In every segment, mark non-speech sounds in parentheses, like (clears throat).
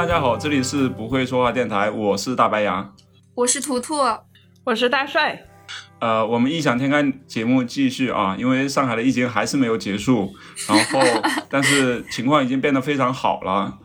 大家好，这里是不会说话电台，我是大白牙，我是图图，我是大帅。呃，我们异想天开节目继续啊，因为上海的疫情还是没有结束，然后 (laughs) 但是情况已经变得非常好了，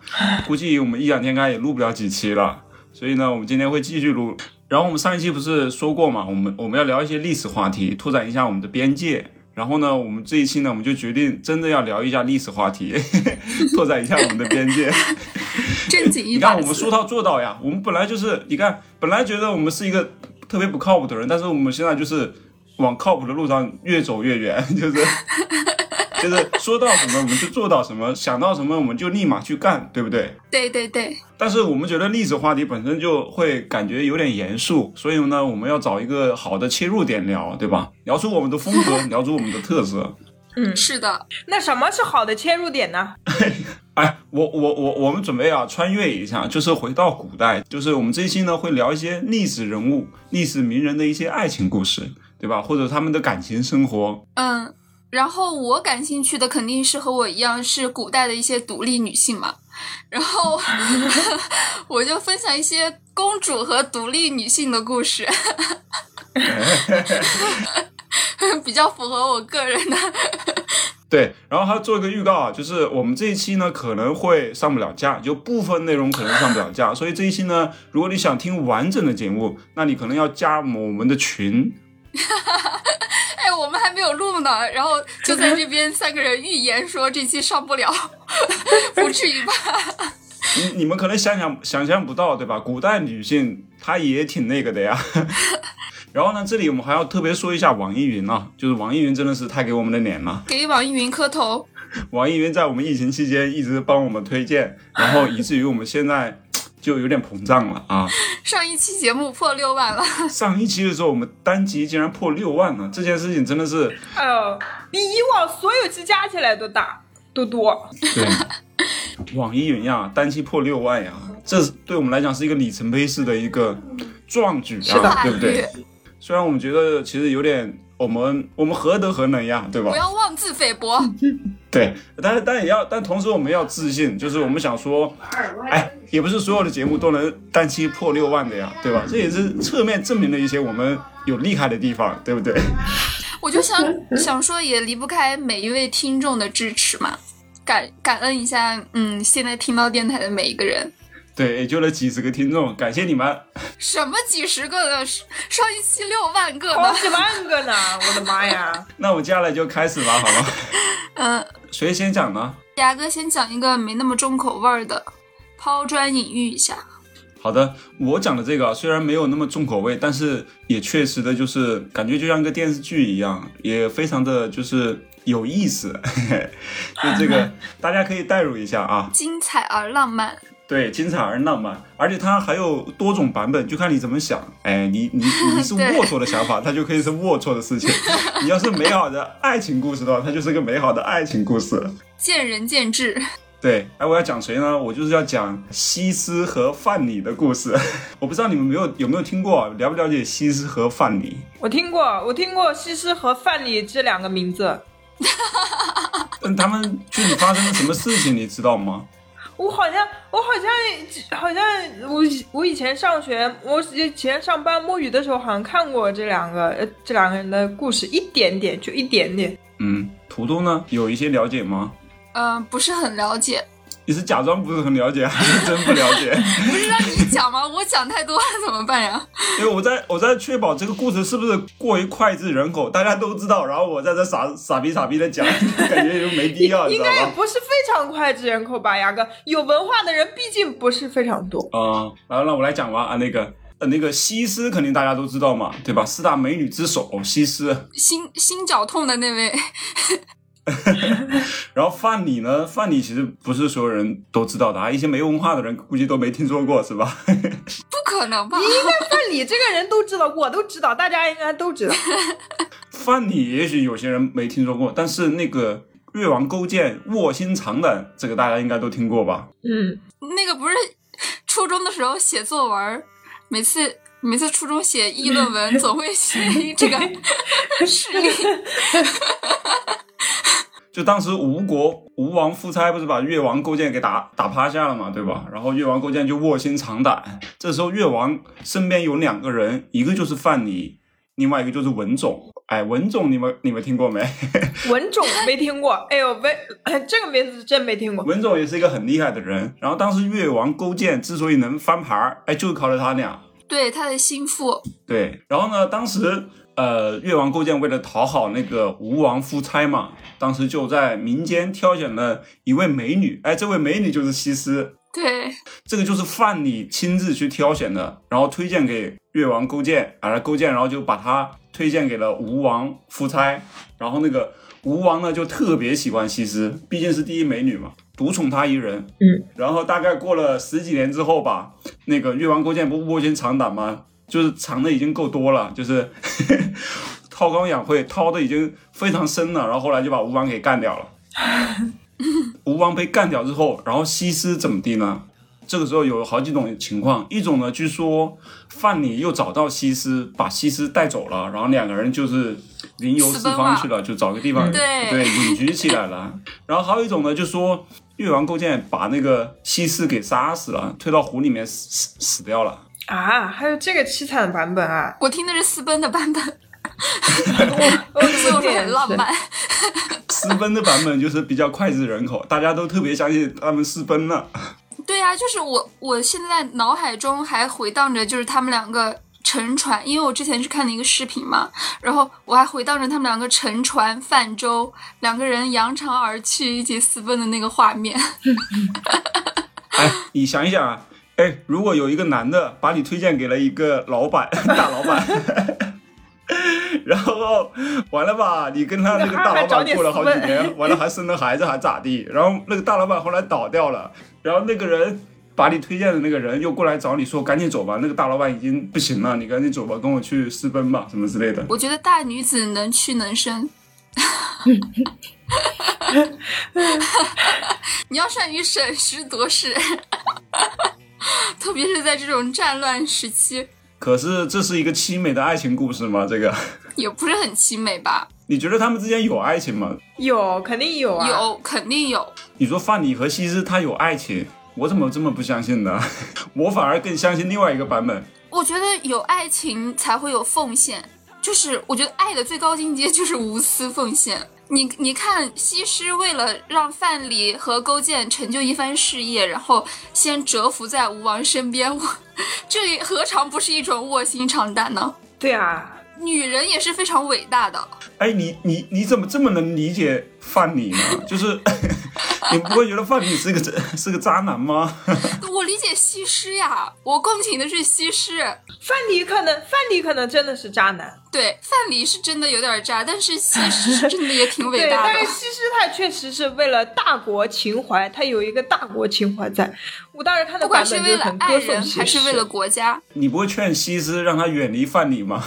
估计我们异想天开也录不了几期了，所以呢，我们今天会继续录。然后我们上一期不是说过嘛，我们我们要聊一些历史话题，拓展一下我们的边界。然后呢，我们这一期呢，我们就决定真的要聊一下历史话题，(laughs) 拓展一下我们的边界。(laughs) 正经一你看，我们说到做到呀。我们本来就是，你看，本来觉得我们是一个特别不靠谱的人，但是我们现在就是往靠谱的路上越走越远，就是。就是说到什么我们就做到什么，想到什么我们就立马去干，对不对？对对对。但是我们觉得历史话题本身就会感觉有点严肃，所以呢，我们要找一个好的切入点聊，对吧？聊出我们的风格，(laughs) 聊出我们的特色。嗯，是的。那什么是好的切入点呢？(laughs) 哎，我我我我们准备啊，穿越一下，就是回到古代，就是我们这一期呢会聊一些历史人物、历史名人的一些爱情故事，对吧？或者他们的感情生活。嗯。然后我感兴趣的肯定是和我一样是古代的一些独立女性嘛，然后 (laughs) 我就分享一些公主和独立女性的故事，(laughs) 比较符合我个人的。(laughs) 对，然后还要做一个预告啊，就是我们这一期呢可能会上不了架，就部分内容可能上不了架，所以这一期呢，如果你想听完整的节目，那你可能要加我们的群。(laughs) 哎，我们还没有录呢，然后就在这边三个人预言说这期上不了，(laughs) 不至于吧？你你们可能想想想象不到，对吧？古代女性她也挺那个的呀。(laughs) 然后呢，这里我们还要特别说一下网易云啊，就是网易云真的是太给我们的脸了，给网易云磕头。网易云在我们疫情期间一直帮我们推荐，然后以至于我们现在。就有点膨胀了啊！上一期节目破六万了。(laughs) 上一期的时候，我们单集竟然破六万了，这件事情真的是……哎呦，比以往所有期加起来都大，都多。对，(laughs) 网易云呀，单期破六万呀，这对我们来讲是一个里程碑式的一个壮举啊，对不对？虽然我们觉得其实有点。我们我们何德何能呀，对吧？不要妄自菲薄。(laughs) 对，但是但也要，但同时我们要自信，就是我们想说，哎，也不是所有的节目都能单期破六万的呀，对吧？这也是侧面证明了一些我们有厉害的地方，对不对？(laughs) 我就想想说，也离不开每一位听众的支持嘛，感感恩一下，嗯，现在听到电台的每一个人。对，也就那几十个听众，感谢你们。什么几十个的？上一期六万个，好几万个呢！我的妈呀！(laughs) 那我接下来就开始吧，好吗？嗯。(laughs) (laughs) 谁先讲呢？牙哥先讲一个没那么重口味的，抛砖引玉一下。好的，我讲的这个虽然没有那么重口味，但是也确实的就是感觉就像一个电视剧一样，也非常的就是有意思。就这个，大家可以代入一下啊，精彩而浪漫。对，精彩而浪漫，而且它还有多种版本，就看你怎么想。哎，你你 (laughs) 你是龌龊的想法，它就可以是龌龊的事情；(laughs) 你要是美好的爱情故事的话，它就是个美好的爱情故事。见仁见智。对，哎，我要讲谁呢？我就是要讲西施和范蠡的故事。(laughs) 我不知道你们没有有没有听过，了不了解西施和范蠡？我听过，我听过西施和范蠡这两个名字。但他们具体发生了什么事情，你知道吗？我好像，我好像，好像我我以前上学，我以前上班摸鱼的时候，好像看过这两个这两个人的故事，一点点，就一点点。嗯，图图呢，有一些了解吗？嗯，不是很了解。你是假装不是很了解，还是真不了解？(laughs) 不是让你讲吗？我讲太多了怎么办呀？因为我在我在确保这个故事是不是过于脍炙人口，大家都知道，然后我在这傻傻逼傻逼的讲，(laughs) 感觉就没必要，应该也不是非常脍炙人口吧，牙哥？有文化的人毕竟不是非常多。啊，然后让我来讲吧啊，那个呃那个西施肯定大家都知道嘛，对吧？四大美女之首西施，心心绞痛的那位。(laughs) 然后范蠡呢？范蠡其实不是所有人都知道的啊，一些没文化的人估计都没听说过，是吧？(laughs) 不可能吧？你应该范蠡这个人都知道，我都知道，大家应该都知道。(laughs) 范蠡也许有些人没听说过，但是那个越王勾践卧薪尝胆，这个大家应该都听过吧？嗯，那个不是初中的时候写作文，每次每次初中写议论文总会写这个 (laughs) 事例。(laughs) 就当时吴国吴王夫差不是把越王勾践给打打趴下了嘛，对吧？然后越王勾践就卧薪尝胆。这时候越王身边有两个人，一个就是范蠡，另外一个就是文种。哎，文种你们你们听过没？(laughs) 文种没听过。哎呦，没这个名字真没听过。文种也是一个很厉害的人。然后当时越王勾践之所以能翻盘，哎，就是靠了他俩。对，他的心腹。对，然后呢，当时。呃，越王勾践为了讨好那个吴王夫差嘛，当时就在民间挑选了一位美女，哎，这位美女就是西施。对，这个就是范蠡亲自去挑选的，然后推荐给越王勾践，而勾践然后就把他推荐给了吴王夫差，然后那个吴王呢就特别喜欢西施，毕竟是第一美女嘛，独宠他一人。嗯，然后大概过了十几年之后吧，那个越王勾践不卧薪尝胆吗？就是藏的已经够多了，就是 (laughs) 韬光养晦，韬的已经非常深了。然后后来就把吴王给干掉了。(laughs) 吴王被干掉之后，然后西施怎么地呢？这个时候有好几种情况，一种呢，据说范蠡又找到西施，把西施带走了，然后两个人就是云游四方去了，就找个地方对隐居起来了。然后还有一种呢，就说越王勾践把那个西施给杀死了，推到湖里面死死掉了。啊，还有这个凄惨的版本啊！我听的是私奔的版本，我我说很浪漫。(laughs) 私奔的版本就是比较脍炙人口，大家都特别相信他们私奔了。对呀，就是我，我现在脑海中还回荡着，就是他们两个乘船，因为我之前是看了一个视频嘛，然后我还回荡着他们两个乘船泛舟，两个人扬长而去，一起私奔的那个画面。(laughs) 哎，你想一想啊。哎，如果有一个男的把你推荐给了一个老板，(laughs) 大老板，(laughs) 然后完了吧，你跟他那个大老板过了好几年，完了还生了孩子，还咋地？然后那个大老板后来倒掉了，然后那个人把你推荐的那个人又过来找你说，赶紧走吧，那个大老板已经不行了，你赶紧走吧，跟我去私奔吧，什么之类的。我觉得大女子能屈能伸，(laughs) 你要善于审时度势。(laughs) 特别是在这种战乱时期，可是这是一个凄美的爱情故事吗？这个 (laughs) 也不是很凄美吧？你觉得他们之间有爱情吗？有，肯定有啊！有，肯定有。你说范蠡和西施他有爱情，我怎么这么不相信呢？(laughs) 我反而更相信另外一个版本。我觉得有爱情才会有奉献，就是我觉得爱的最高境界就是无私奉献。你你看，西施为了让范蠡和勾践成就一番事业，然后先蛰伏在吴王身边，我 (laughs) 这何尝不是一种卧薪尝胆呢？对啊。女人也是非常伟大的。哎，你你你怎么这么能理解范蠡吗？(laughs) 就是 (laughs) 你不会觉得范蠡是个 (laughs) 是个渣男吗？我理解西施呀，我共情的是西施。范蠡可能范蠡可能真的是渣男。对，范蠡是真的有点渣，但是西施真的也挺伟大的。但是西施她确实是为了大国情怀，她有一个大国情怀在。我当时看的版本就很歌颂西施。还是为了国家？你不会劝西施让他远离范蠡吗？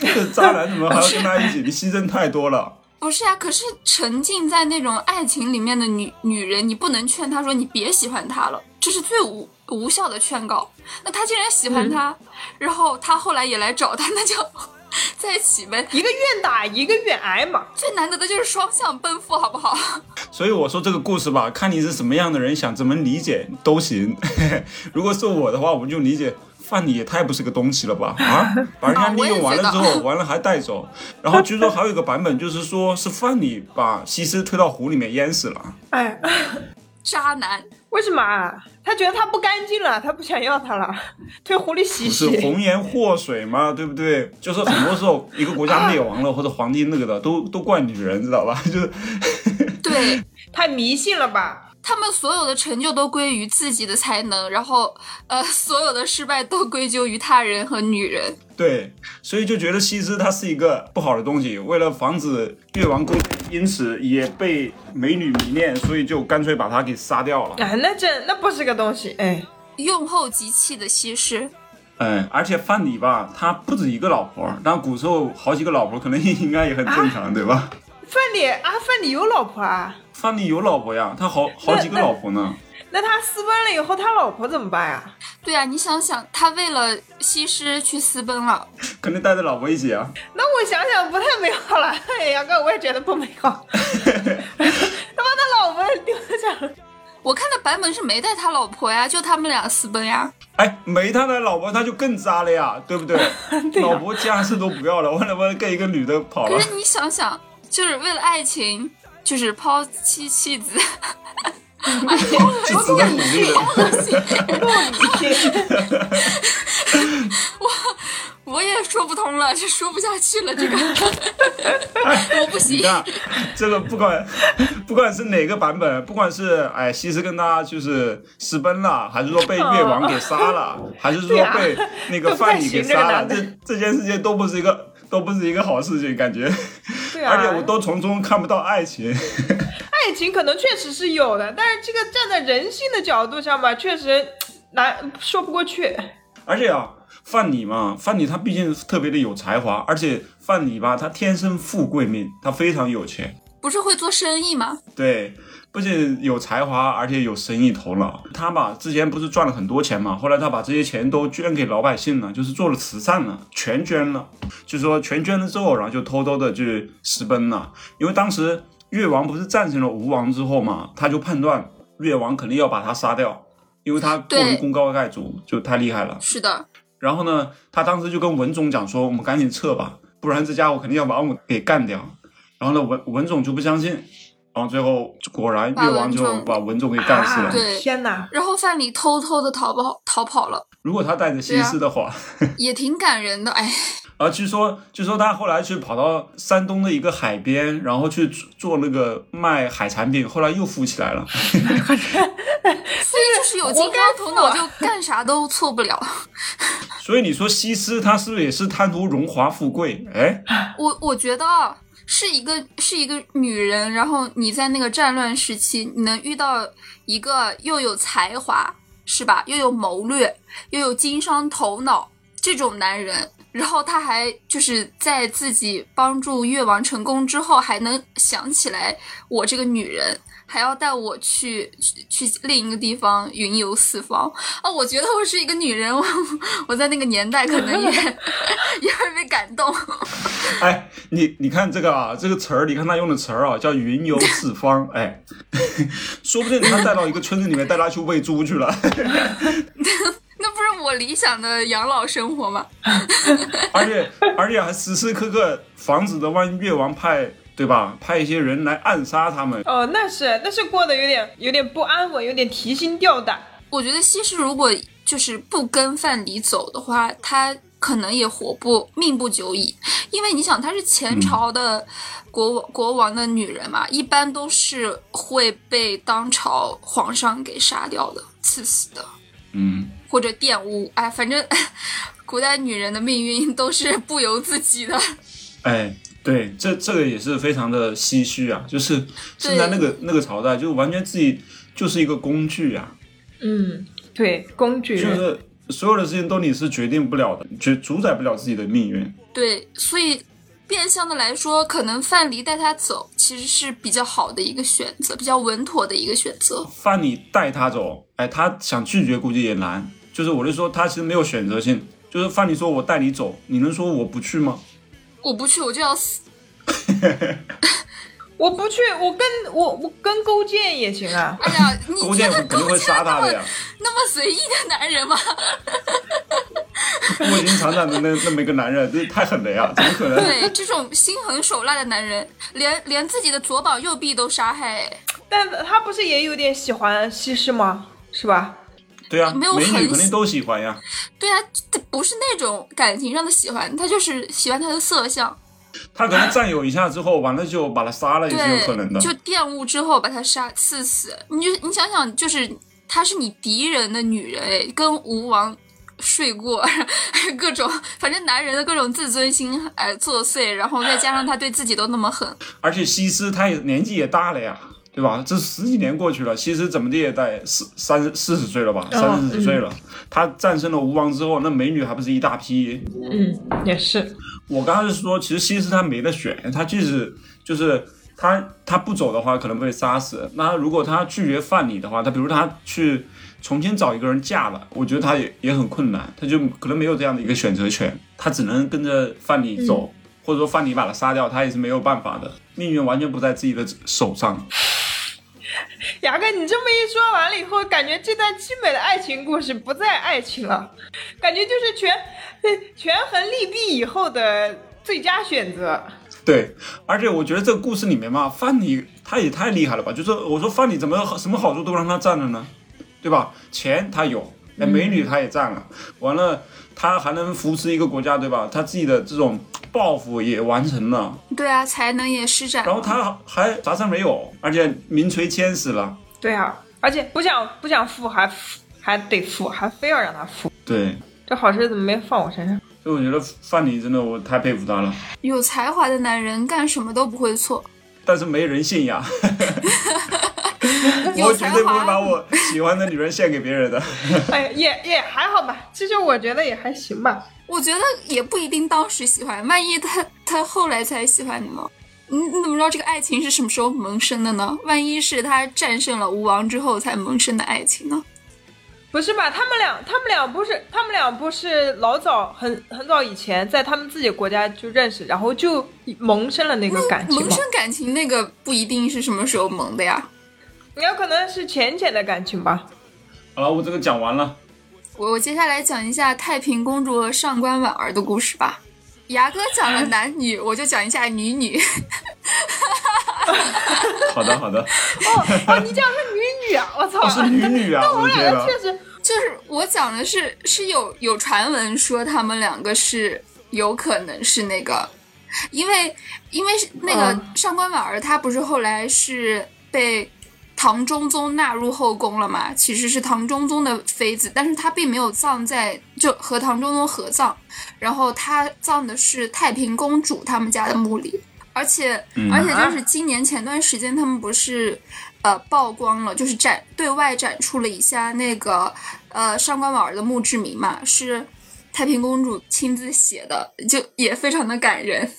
这渣男怎么还要跟他一起？你牺牲太多了。不是啊，可是沉浸在那种爱情里面的女女人，你不能劝她说你别喜欢他了，这是最无无效的劝告。那他既然喜欢他，然后他后来也来找他，那就 (laughs) 在一起呗。一个愿打，一个愿挨嘛。最难得的就是双向奔赴，好不好？(laughs) 所以我说这个故事吧，看你是什么样的人，想怎么理解都行。(laughs) 如果是我的话，我就理解。范蠡也太不是个东西了吧！(laughs) 啊，把人家利用完了之后，完了还带走。然后据说还有一个版本，就是说是范蠡把西施推到湖里面淹死了。哎，渣男！为什么啊？他觉得他不干净了，他不想要他了，(laughs) 推湖里洗洗。是红颜祸水嘛，对不对？就是很多时候一个国家灭亡了，或者皇帝那个的，都都怪女人，知道吧？(laughs) 就是，对，太迷信了吧？他们所有的成就都归于自己的才能，然后，呃，(laughs) 所有的失败都归咎于他人和女人。对，所以就觉得西施她是一个不好的东西。为了防止越王勾践因此也被美女迷恋，所以就干脆把她给杀掉了。哎，那这那不是个东西，哎，用后即弃的西施。嗯，而且范蠡吧，他不止一个老婆，但古时候好几个老婆可能应该也很正常，对吧？范蠡啊，范蠡有老婆啊？范蠡有老婆呀，他好好几个老婆呢。那他私奔了以后，他老婆怎么办呀？对啊，你想想，他为了西施去私奔了，肯定带着老婆一起啊。那我想想，不太美好了。哎呀哥，我也觉得不美好。(laughs) 他把他老婆丢下。我看的版本是没带他老婆呀，就他们俩私奔呀。哎，没他的老婆，他就更渣了呀，对不对？(laughs) 老婆家世都不要了，为了为了跟一个女的跑了可。是你想想，就是为了爱情，就是抛妻弃子。哎是值得鼓励的。不理性。(laughs) 我也说不通了，这说不下去了，这个 (laughs) 我不你行。看，这个不管不管是哪个版本，不管是哎西施跟他就是私奔了，还是说被越王给杀了，还是说被那个 (laughs) 范蠡给杀了，这这件事情都不是一个都不是一个好事情，感觉，对啊，而且我都从中看不到爱情。(laughs) 爱情可能确实是有的，但是这个站在人性的角度上吧，确实难说不过去。而且啊，范蠡嘛，范蠡他毕竟特别的有才华，而且范蠡吧，他天生富贵命，他非常有钱。不是会做生意吗？对，不仅有才华，而且有生意头脑。他吧，之前不是赚了很多钱嘛，后来他把这些钱都捐给老百姓了，就是做了慈善了，全捐了。就说全捐了之后，然后就偷偷的去私奔了。因为当时越王不是战胜了吴王之后嘛，他就判断越王肯定要把他杀掉，因为他过于功高盖主，就太厉害了。是的，然后呢，他当时就跟文总讲说：“我们赶紧撤吧，不然这家伙肯定要把我们给干掉。”然后呢，文文总就不相信，然后最后果然越王就把文种给干死了。啊对天哪！然后范蠡偷偷的逃跑逃跑了，如果他带着西施的话，也挺感人的。哎，(laughs) 啊，据说据说他后来去跑到山东的一个海边，然后去做做那个卖海产品，后来又富起来了。(laughs) 所以就是有金刚头脑，就干啥都错不了。(laughs) 所以你说西施她是不是也是贪图荣华富贵？哎，我我觉得啊是一个是一个女人，然后你在那个战乱时期，你能遇到一个又有才华是吧，又有谋略，又有经商头脑这种男人，然后他还就是在自己帮助越王成功之后，还能想起来我这个女人。还要带我去去去另一个地方云游四方啊！我觉得我是一个女人，我我在那个年代可能也 (laughs) 也会被感动。(laughs) 哎，你你看这个啊，这个词儿，你看他用的词儿啊，叫云游四方。哎，(laughs) 说不定他带到一个村子里面，带他去喂猪去了。那不是我理想的养老生活吗？而且而且还时时刻刻防止着，万一越王派对吧，派一些人来暗杀他们。哦，那是那是过得有点有点不安稳，有点提心吊胆。我觉得西施如果就是不跟范蠡走的话，她可能也活不命不久矣。因为你想，她是前朝的国王、国王的女人嘛，一般都是会被当朝皇上给杀掉的，赐死的，嗯，或者玷污。哎，反正 (laughs) 古代女人的命运都是不由自己的。哎，对，这这个也是非常的唏嘘啊，就是现在那个那个朝代，就完全自己就是一个工具啊，嗯，对，工具。就是所有的事情都你是决定不了的，决主宰不了自己的命运。对，所以变相的来说，可能范蠡带他走，其实是比较好的一个选择，比较稳妥的一个选择。范蠡带他走，哎，他想拒绝估计也难。就是我就说他其实没有选择性，就是范蠡说我带你走，你能说我不去吗？我不去，我就要死。(laughs) 我不去，我跟我我跟勾践也行啊。哎呀，你勾践觉得肯定会勾践那么杀他的呀。那么随意的男人吗？卧薪尝胆的那那么一个男人，这太狠了呀！怎么可能？对，这种心狠手辣的男人，连连自己的左膀右臂都杀害。哎但他不是也有点喜欢西施吗？是吧？对啊，没有很美女肯定都喜欢呀。对啊，这不是那种感情上的喜欢，他就是喜欢他的色相。他可能占有一下之后，完了就把他杀了，也是有可能的，。就玷污之后把他杀刺死。你就你想想，就是她是你敌人的女人，哎，跟吴王睡过，(laughs) 各种，反正男人的各种自尊心哎作祟，然后再加上他对自己都那么狠，而且西施她也年纪也大了呀，对吧？这十几年过去了，西施怎么的也得四三四十岁了吧，三四十岁了。她战胜了吴王之后，那美女还不是一大批？嗯，也是。我刚刚是说，其实西施她没得选，她即使就是她她不走的话，可能被杀死。那如果她拒绝范蠡的话，她比如她去重新找一个人嫁了，我觉得她也也很困难，她就可能没有这样的一个选择权，她只能跟着范蠡走，或者说范蠡把她杀掉，她也是没有办法的，命运完全不在自己的手上。(laughs) 牙哥，你这么一说完了以后，感觉这段凄美的爱情故事不再爱情了，感觉就是权权衡利弊以后的最佳选择。对，而且我觉得这个故事里面嘛，范蠡他也太厉害了吧？就是我说范蠡怎么什么好处都让他占了呢？对吧？钱他有，哎，美女他也占了，完了他还能扶持一个国家，对吧？他自己的这种抱负也完成了，对啊，才能也施展。然后他还啥事儿没有，而且名垂千史了。对啊，而且不想不想富还还得富，还非要让他富，对，这好事怎么没放我身上？所以我觉得范蠡真的我太佩服他了，有才华的男人干什么都不会错，但是没人性呀。(laughs) (laughs) 我绝对不会把。我喜欢的女人献给别人的。(laughs) 哎，也也还好吧，其实我觉得也还行吧。我觉得也不一定当时喜欢，万一他他后来才喜欢你呢？你你怎么知道这个爱情是什么时候萌生的呢？万一是他战胜了吴王之后才萌生的爱情呢？不是吧？他们俩，他们俩不是，他们俩不是老早很很早以前在他们自己国家就认识，然后就萌生了那个感情吗萌生？感情那个不一定是什么时候萌的呀。有可能是浅浅的感情吧。好了，我这个讲完了。我我接下来讲一下太平公主和上官婉儿的故事吧。牙哥讲了男女，我就讲一下女女。(laughs) 好的，好的。哦哦，你讲是女女啊！我操，哦，是女女啊！我的天呐两个。确实，就是我讲的是是有有传闻说他们两个是有可能是那个，因为因为是那个嗯上官婉儿她不是后来是被唐中宗纳入后宫了嘛，其实是唐中宗的妃子，但是她并没有葬在就和唐中宗合葬，然后她葬的是太平公主他们家的墓里。而且，嗯而且就是今年前段时间，他们不是呃曝光了，就是展对外展出了一下那个呃上官婉儿的墓志铭嘛，是太平公主亲自写的，就也非常的感人。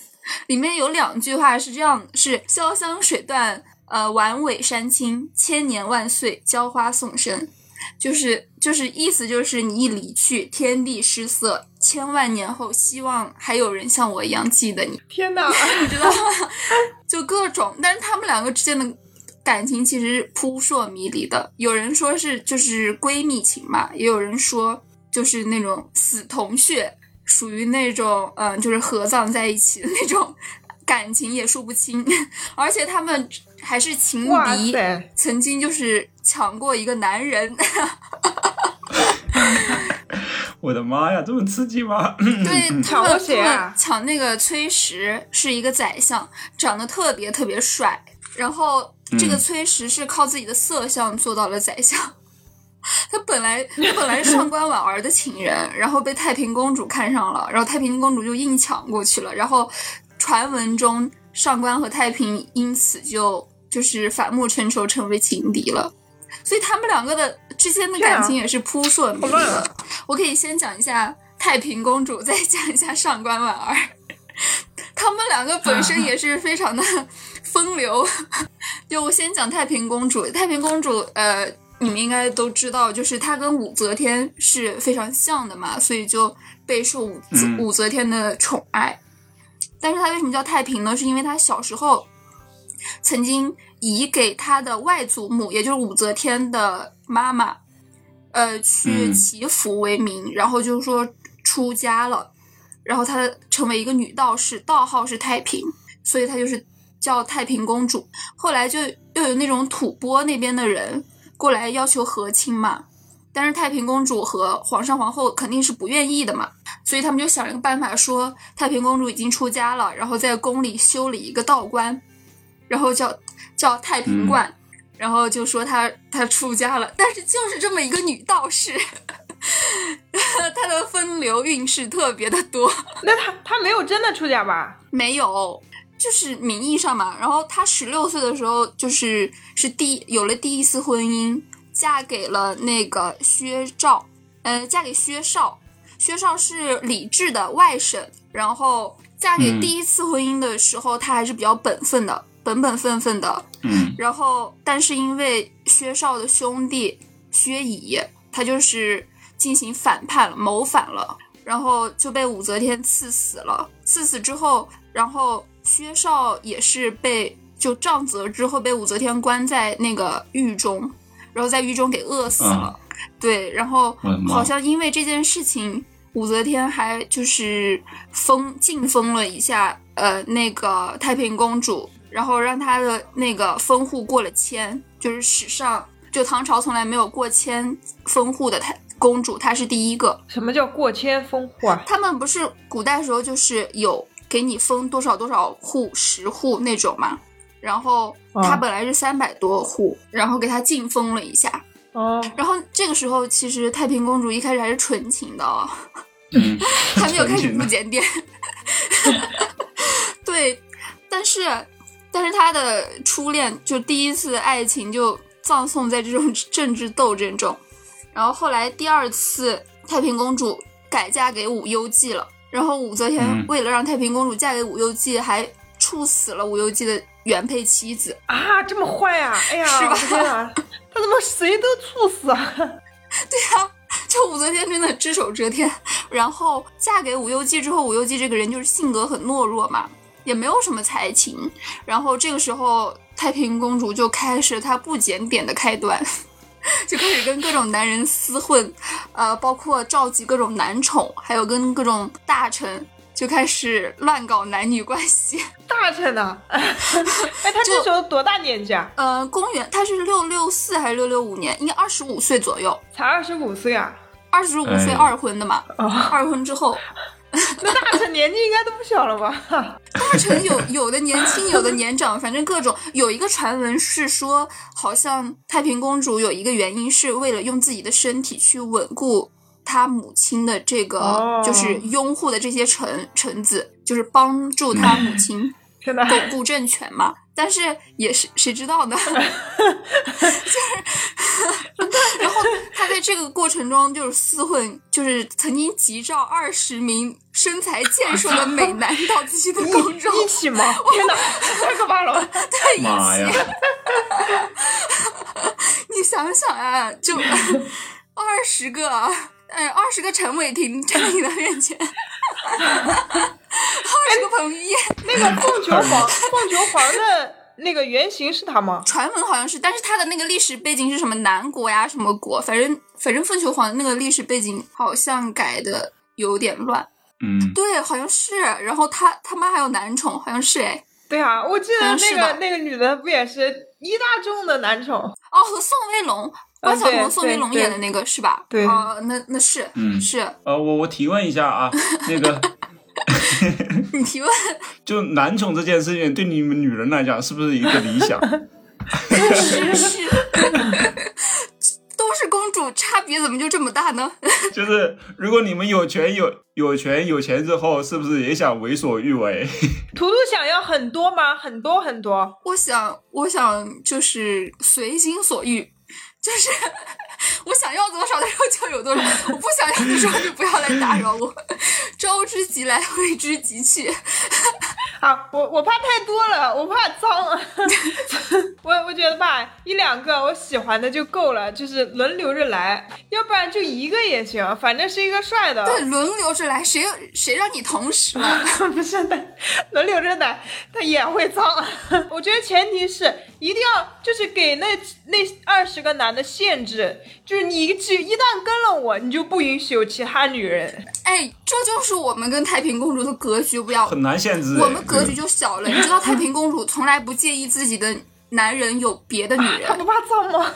里面有两句话是这样：是潇湘水断，呃，晚尾山青，千年万岁，浇花送生。就是就是意思就是你一离去，天地失色，千万年后，希望还有人像我一样记得你。天哪！(laughs) 你知道吗？就各种，但是他们两个之间的感情其实是扑朔迷离的。有人说是就是闺蜜情嘛，也有人说就是那种死同穴，属于那种嗯，就是合葬在一起的那种 (laughs) 感情也说不清。(laughs) 而且他们还是情敌，曾经就是抢过一个男人。(laughs) 我的妈呀，这么刺激吗？(laughs) 对，他抢过谁啊抢那个崔实是一个宰相，长得特别特别帅。然后这个嗯崔实是靠自己的色相做到了宰相。他本来他本来是上官婉儿的情人，然后被太平公主看上了，然后太平公主就硬抢过去了。然后传闻中上官和太平因此就就是反目成仇，成为情敌了。所以他们两个的之间的感情也是扑朔迷离的啊。我可以先讲一下太平公主，再讲一下上官婉儿。他们两个本身也是非常的风流。(laughs) 就我先讲太平公主，太平公主，呃，你们应该都知道，就是她跟武则天是非常像的嘛，所以就备受武则、嗯武则天的宠爱。但是她为什么叫太平呢？是因为她小时候曾经以给他的外祖母，也就是武则天的妈妈，呃，去嗯祈福为名，然后就是说出家了，然后她成为一个女道士，道号是太平，所以她就是叫太平公主。后来就又有那种吐蕃那边的人过来要求和亲嘛，但是太平公主和皇上皇后肯定是不愿意的嘛，所以他们就想了个办法说，太平公主已经出家了，然后在宫里修了一个道观，然后叫叫太平观。然后就说她她出家了，但是就是这么一个女道士，(laughs) 她的风流韵事特别的多。(laughs) 那她她没有真的出家吧？(laughs) 没有，就是名义上嘛。然后她十六岁的时候，就是是第有了第一次婚姻，嫁给了那个薛兆，呃，嫁给薛绍。薛绍是李治的外甥，然后嫁给嗯第一次婚姻的时候，她还是比较本分的，本本分分的。嗯然后，但是因为薛绍的兄弟薛乙，他就是进行反叛了，谋反了，然后就被武则天赐死了。赐死之后，然然后薛绍也是被就杖责之后被武则天关在那个狱中，然后在狱中给饿死了。对，然后好像因为这件事情，武则天还就是封晋封了一下呃那个太平公主，然后让她的那个封户过了千，就是史上就唐朝从来没有过千封户的太公主，她是第一个。什么叫过千封户啊？他们不是古代时候就是有给你封多少多少户十户那种嘛，然后她嗯本来是三百多户，然后给她晋封了一下。哦，然后这个时候，其实太平公主一开始还是纯情的哦，嗯，(laughs) 还没有开始不检点。(laughs) 对，但是但是他的初恋就第一次爱情就葬送在这种 (laughs) 政治斗争中，然后后来第二次太平公主改嫁给武攸暨了，然后武则天嗯为了让太平公主嫁给武攸暨，还处死了武攸暨的原配妻子。啊，这么坏啊、哎呀，(laughs) 是吧啊，他怎么谁都处死啊？(laughs) 就武则天真的只手遮天，然后嫁给武攸暨之后，武攸暨这个人就是性格很懦弱嘛，也没有什么才情。然后这个时候，太平公主就开始她不检点的开端，(laughs) 就开始跟各种男人厮混，呃，包括召集各种男宠，还有跟各种大臣就开始乱搞男女关系。(laughs) 大臣呢？(laughs) 哎，他这时候多大年纪啊？呃，公元她是六六四还是六六五年？应该二十五岁左右，才二十五岁啊！二十五岁哎二婚的嘛。哦，二婚之后，(laughs) 那大臣年纪应该都不小了吧？(laughs) 大臣有有的年轻，有的年长，反正各种。有一个传闻是说，好像太平公主有一个原因是为了用自己的身体去稳固她母亲的这个，哦就是拥护的这些臣臣子，就是帮助她母亲天哪！巩固政权嘛。但是也是谁知道呢？(laughs) 就是，(laughs) 然后他在这个过程中就是厮混，就是曾经急召二十名身材健硕的美男到自己的宫中，一起吗？天哪，太可怕了！(laughs) 对，妈呀！你想想啊，就二十个，哎，二十个陈伟霆站在你的面前，二十个彭于晏，那个凤求凰，凤求凰的那个原型是他吗？传闻好像是，但是他的那个历史背景是什么南国呀，什么国，反正反正凤求凰的那个历史背景好像改的有点乱，嗯，对，好像是，然后他他妈还有男宠，好像是哎，对啊，我记得那个那个女的不也是一大众的男宠？哦，和宋威龙。关晓彤、宋威龙对演的那个是吧？对哦，那那是，嗯是呃，我我提问一下啊，(laughs) 那个 (laughs) 你提问，(laughs) 就男宠这件事情，对你们女人来讲是不是一个理想？是是，都是公主，差别怎么就这么大呢？就是如果你们有权有有权有钱之后，是不是也想为所欲为？图图想要很多吗？很多很多。我想，我想就是随心所欲，就是我想要多少的时候就有多少，我不想要的时候就不要来打扰我，招之即来，挥之即去。啊，我我怕太多了，我怕脏。(laughs) 我我觉得吧，一两个我喜欢的就够了，就是轮流着来，要不然就一个也行，反正是一个帅的。对，轮流着来，谁谁让你同时 (laughs) 了？不是的，轮流着来，他也会脏。(laughs) 我觉得前提是一定要就是给那那二十个男的限制，就是你只一旦跟了我，你就不允许有其他女人。哎，这就是我们跟太平公主的格局不要很难限制。我们格局就小了。你知道太平公主从来不介意自己的男人有别的女人，(laughs) 他不怕脏吗？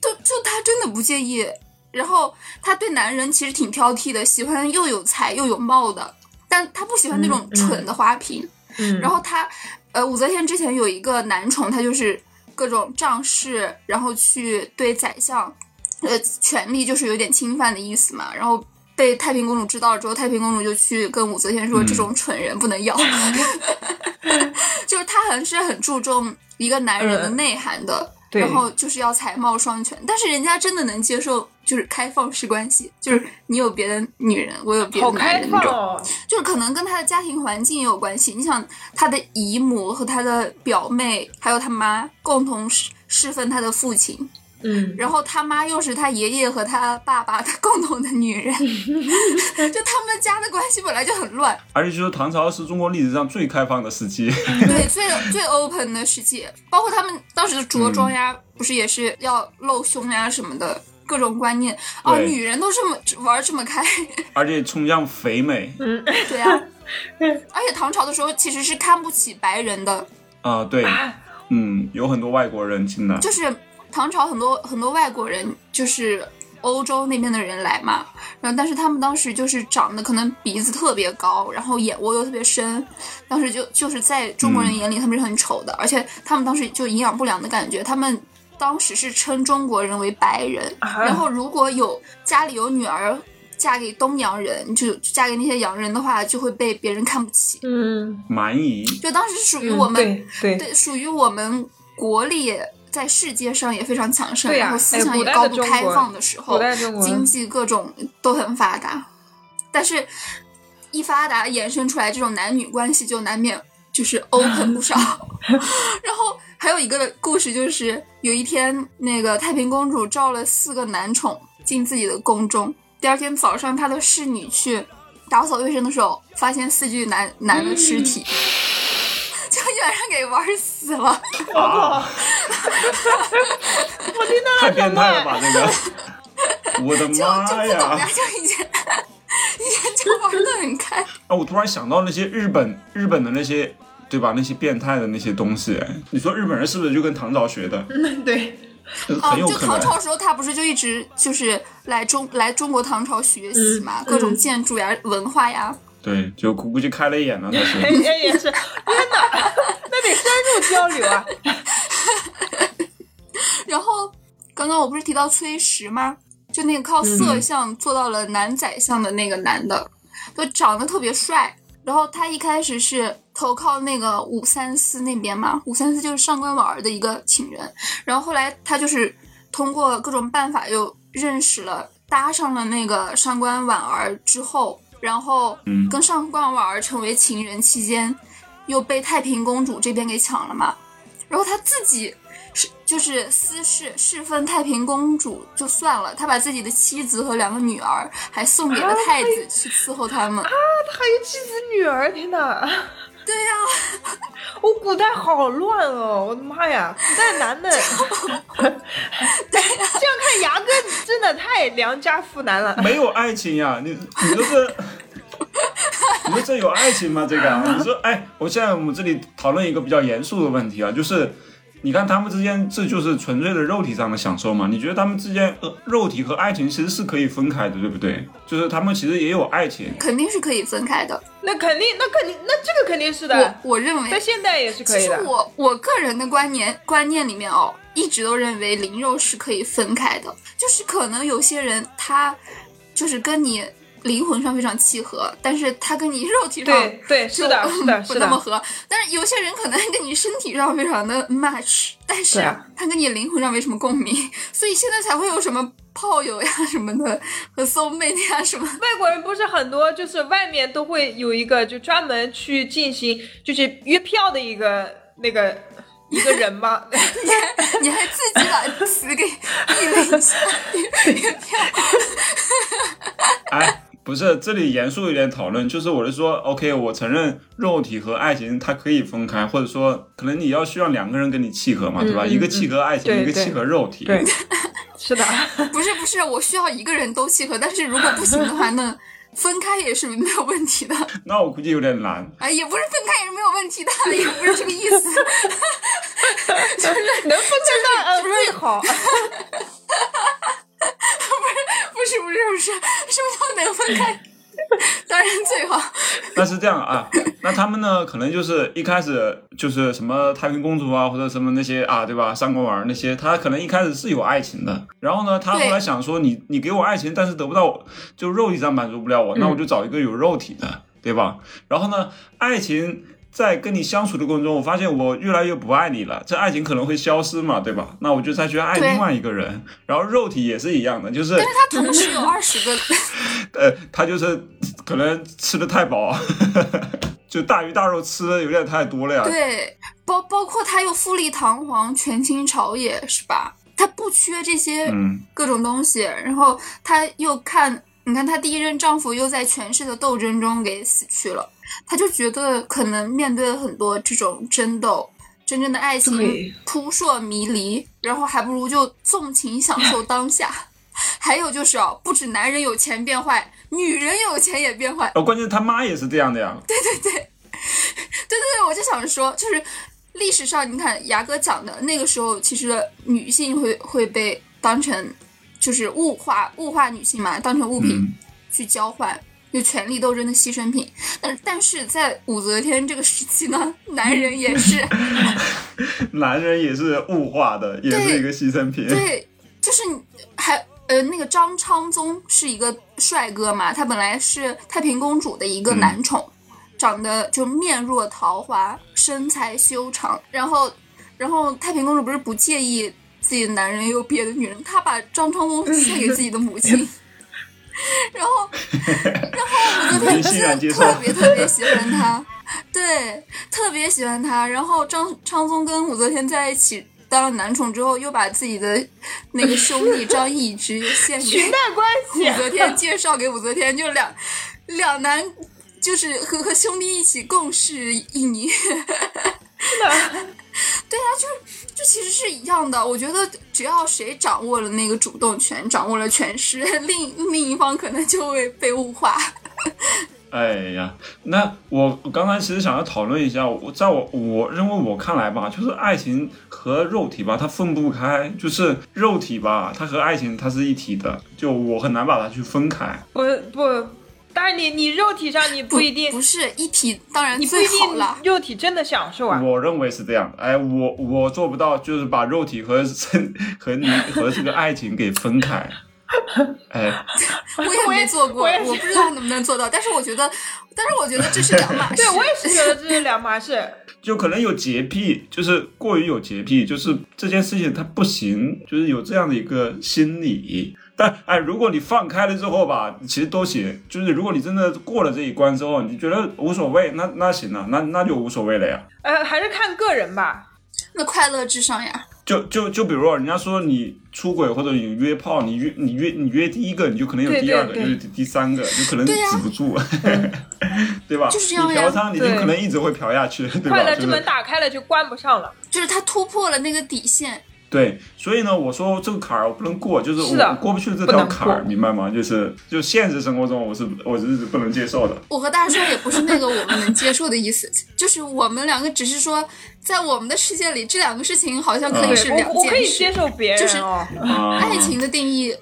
就就她真的不介意。然后她对男人其实挺挑剔的，喜欢又有才又有貌的，但她不喜欢那种蠢的花瓶。嗯然后她，呃，武则天之前有一个男宠，他就是各种仗势，然后去对宰相，呃，权力就是有点侵犯的意思嘛。然后被太平公主知道了之后，太平公主就去跟武则天说，嗯这种蠢人不能要。(laughs) 就是她还是很注重一个男人的嗯内涵的，对然后就是要才貌双全。但是人家真的能接受，就是开放式关系，就是你有别的女人，我有别的男人那种。哦。就是可能跟他的家庭环境也有关系。你想，他的姨母和他的表妹，还有他妈共同侍侍奉他的父亲，嗯，然后他妈又是他爷爷和他爸爸的共同的女人，(laughs) 就他们家的关系本来就很乱。而且就是唐朝是中国历史上最开放的时期，(laughs) 对，最最 open 的时期，包括他们当时的着装呀，不是也是要露胸呀什么的，各种观念。哦，女人都这么玩这么开，而且崇尚肥美嗯。(laughs) 对啊。而且唐朝的时候其实是看不起白人的，啊、对，嗯，有很多外国人进来，就是唐朝很多很多外国人，就是欧洲那边的人来嘛，然后但是他们当时就是长得可能鼻子特别高，然后眼窝又特别深，当时就就是在中国人眼里他们是很丑的，而且他们当时就营养不良的感觉，他们。当时是称中国人为白人，啊然后如果有家里有女儿嫁给东洋人，就就嫁给那些洋人的话，就会被别人看不起。嗯，蛮夷，就当时属于嗯我们、对对对，属于我们国力在世界上也非常强盛，然后思想也高度开放的时候经济各种都很发达，但是一发达衍生出来这种男女关系就难免就是 (laughs) open 不少。然后还有一个故事就是有一天那个太平公主召了四个男宠进自己的宫中，第二天早上她的侍女去打扫卫生的时候，发现四具男男的尸体。就一晚上给玩死了，啊，(laughs) 我听到太变态了吧这个，我的就就妈以前以前就玩的很开。啊，我突然想到那些日本日本的那些。对吧？那些变态的那些东西，哎你说日本人是不是就跟唐朝学的？嗯 (laughs) 对，哦啊，就。唐朝时候，他不是就一直就是来中来中国唐朝学习嘛，嗯各种建筑呀、文化呀。对，就估计开了眼了，(laughs) 他哎是。哎也是，天哪，(laughs) 那得深入交流啊。(laughs) 然后刚刚我不是提到崔实吗？就那个靠色相做到了男宰相的那个男的，就长得特别帅。然后他一开始是投靠那个武三思那边嘛，武三思就是上官婉儿的一个情人。然后后来他就是通过各种办法又认识了，搭上了那个上官婉儿之后，然后嗯跟上官婉儿成为情人期间，又被太平公主这边给抢了嘛。然后他自己是就是私事侍奉太平公主就算了，他把自己的妻子和两个女儿还送给了太子去伺候他们啊。他还有妻子女儿，天哪！对呀、(laughs) 我古代好乱哦，我的妈呀！古代男的，(laughs) 这样看牙哥真的太良家妇男了。没有爱情呀，你你说这，你们这 (laughs) 有爱情吗？这个啊，你说，哎，我现在我们这里讨论一个比较严肃的问题啊，就是。你看他们之间，这就是纯粹的肉体上的享受嘛？你觉得他们之间，呃，肉体和爱情其实是可以分开的，对不对？就是他们其实也有爱情，肯定是可以分开的。那肯定，那肯定，那这个肯定是的，我我认为在，现代也是可以其实。我我个人的观念观念里面哦，一直都认为灵肉是可以分开的，就是可能有些人他就是跟你灵魂上非常契合，但是他跟你肉体上对对，(laughs) 是的，是的，不是的。那么合。但是有些人可能跟你身体上非常的 match，但是他跟你灵魂上没什么共鸣，(laughs) 所以现在才会有什么炮友呀什么的和 soul mate 呀什么。外国人不是很多，就是外面都会有一个就专门去进行就是约票的一个那个一个人吗？(laughs) 你还你还自己把词给译了一下，哎，不是，这里严肃一点讨论，就是我是说，OK，我承认肉体和爱情它可以分开，或者说可能你要需要两个人跟你契合嘛，对吧？嗯一个契合爱情，一个契合肉体。对，(laughs) 是的。(laughs) 不是不是，我需要一个人都契合，但是如果不行的话，那 (laughs) 分开也是没有问题的。那我估计有点难。哎，也不是分开也是没有问题的，也不是这个意思。就是能分开那呃最好。不是是不是？不是，什么叫能分开？当然最好。那是？这样啊，那他们呢，可能就是？一开始就是？什么太平公主啊，或者什么那些啊，对吧？上官婉儿那些，他可能一开始是？有爱情的，然后呢，他后来想说，你你给我爱情，但是？得不到，就肉体上满足不了我，那我就找一个有肉体的，对吧？然后呢，爱情。在跟你相处的过程中，我发现我越来越不爱你了，这爱情可能会消失嘛，对吧？那我就再去爱另外一个人，然后肉体也是一样的，就是但是他同时有二十个，(laughs) 呃，他就是可能吃的太饱，(laughs) 就大鱼大肉吃的有点太多了呀。对，包包括他又富丽堂皇，权倾朝野，是吧？他不缺这些嗯各种东西，然后他又看，你看她第一任丈夫又在权势的斗争中给死去了，她就觉得可能面对了很多这种争斗，真正的爱情扑朔迷离，然后还不如就纵情享受当下。(laughs) 还有就是哦，不止男人有钱变坏，女人有钱也变坏。哦，关键他妈也是这样的呀。对对对，对对对我就想说，就是历史上你看牙哥讲的那个时候，其实女性会会被当成就是物化物化女性嘛，当成物品嗯去交换。就权力斗争的牺牲品，但但是在武则天这个时期呢，男人也是 (laughs) 男人也是物化的，也是一个牺牲品。对，就是还呃那个张昌宗是一个帅哥嘛，他本来是太平公主的一个男宠，长得就面若桃花，身材修长，然后然后太平公主不是不介意自己的男人有别的女人，她把张昌宗献给自己的母亲。(laughs) 然后，然后武则天母亲欣然接就受特别特别喜欢他，对，特别喜欢他。然后张昌宗跟武则天在一起当了男宠之后，又把自己的那个兄弟张 (laughs) 易之献给裙带关系武则天，介绍给武则天，就两两男就是和和兄弟一起共事一年。(laughs) 对啊，就就其实是一样的。我觉得只要谁掌握了那个主动权，掌握了权势，另另一方可能就会被物化。(laughs) 哎呀，那我我刚才其实想要讨论一下，我在我我认为我看来吧，就是爱情和肉体吧，它分不开，就是肉体吧，它和爱情它是一体的，就我很难把它去分开。我不，当然你你肉体上你不一定，不是一体，当然你不一定最好了。肉体真的享受啊。我认为是这样的，哎，我我做不到，就是把肉体和身和你和这个爱情给分开。哎，(laughs) 我也没做过，我也是我不知道能不能做到。但是我觉得，但是我觉得这是两码事。对，我也是觉得这是 (laughs) 两码事。就可能有洁癖，就是过于有洁癖，就是这件事情它不行，就是有这样的一个心理。(laughs) 但哎，如果你放开了之后吧，其实都行。就是如果你真的过了这一关之后，你觉得无所谓，那那行了，那那就无所谓了呀。呃，还是看个人吧。那快乐至上呀。就就就比如说，人家说你出轨或者你约炮，你约你约你约第一个，你就可能有第二个，就是第第三个，就可能止不住，(laughs) 对吧？就是这样呀你嫖娼，你就可能一直会嫖下去，对吧？快乐之门打开了就关不上了。就是他突破了那个底线，对，所以呢，我说这个坎儿我不能过，就是我我过不去这条坎儿，明白吗？就是就现实生活中我是我是不能接受的。我和大帅也不是那个我们能接受的意思，就是我们两个只是说，在我们的世界里，这两个事情好像可以嗯是两我我可以件事。接受别就是人哦。啊，爱情的定义，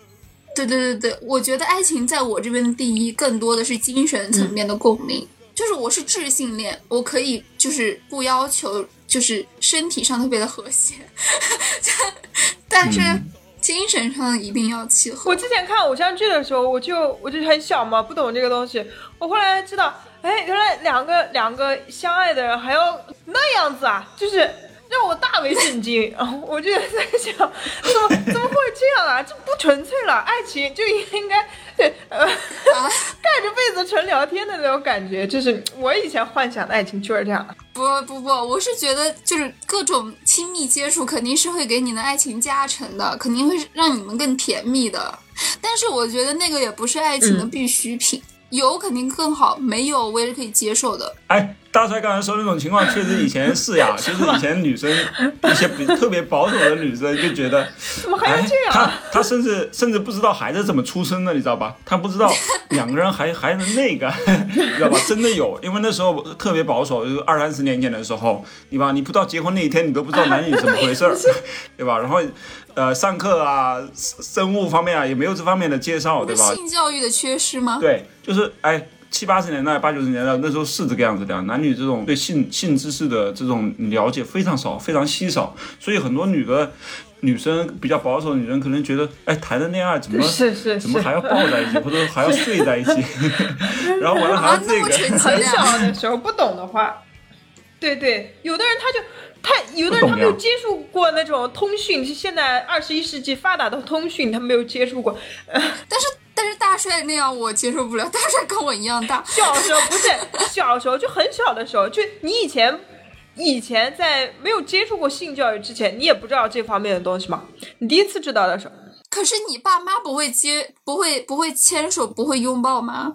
对对对对，我觉得爱情在我这边的定义更多的是精神层面的共鸣。就是我是智性恋，我可以就是不要求就是身体上特别的和谐，但是嗯精神上一定要契合我。之前看偶像剧的时候，我就我就很小嘛，不懂这个东西。我后来知道，哎，原来两个两个相爱的人还要那样子啊，就是让我大为震惊。然 (laughs) 后我就在想，怎么怎么会这样啊？这不纯粹了，爱情就应该 (laughs) 对呃啊盖着被子纯聊天的那种感觉。就是我以前幻想的爱情就是这样的。不不不，我是觉得就是各种亲密接触肯定是会给你的爱情加成的，肯定会让你们更甜蜜的。但是我觉得那个也不是爱情的必需品，有肯定更好，没有我也是可以接受的。哎，大帅刚才说那种情况，确实以前是呀，就 (laughs) 是以前女生一些比特别保守的女生就觉得，怎么还要哎这，样她啊？她甚至甚至不知道孩子怎么出生的，你知道吧？她不知道两个人还 (laughs) 还能那个，你 (laughs) 知道吧？真的有，因为那时候特别保守，就是二三十年前的时候，对吧？你不知道结婚那一天，你都不知道男女怎么回事儿，对吧？然后呃，上课啊，生物方面啊，也没有这方面的介绍，对吧？性教育的缺失吗？对，就是哎，七八十年代、八九十年代那时候是这个样子的，男女这种对性性知识的这种了解非常少，非常稀少，所以很多女的女生比较保守的女人可能觉得，哎，谈的恋爱怎么是是是，怎么还要抱在一起，或者还要睡在一起，(laughs) 然后完了还这个。很呀！小的时候不懂的话，对对，有的人他就他有的人他没有接触过那种通讯，现在二十一世纪发达的通讯，他没有接触过。(laughs) 但是但是大帅那样我接受不了，大帅跟我一样大。小时候不是小时候，就很小的时候，就你以前以前在没有接触过性教育之前，你也不知道这方面的东西吗？你第一次知道的时候，可是你爸妈不会接，不会不会牵手，不会拥抱吗？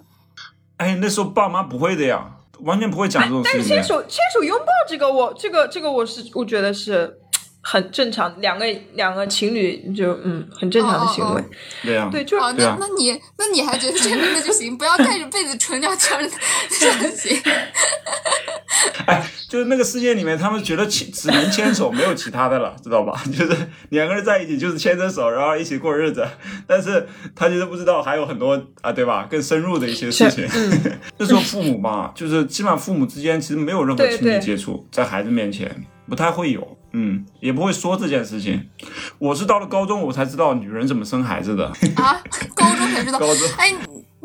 哎，那时候爸妈不会的呀，完全不会讲这种但是事情的。牵手牵手拥抱这个我这个这个我是我觉得是很正常，两个两个情侣就嗯很正常的行为。哦对呀，对，就哦，对啊那那你那你还觉得这个那就行，不要带着被子纯聊天儿，这样行。(laughs) 哎，就是那个世界里面，他们觉得牵只能牵手，没有其他的了，知道吧？(laughs) 就是两个人在一起就是牵着手，然后一起过日子。(laughs) 但是他其实不知道还有很多啊，对吧？更深入的一些事情。嗯那时候父母嘛，就是基本上父母之间其实没有任何亲密接触，在孩子面前不太会有，嗯，也不会说这件事情。我是到了高中我才知道女人怎么生孩子的。啊，高中才知道。(laughs) 高中哎，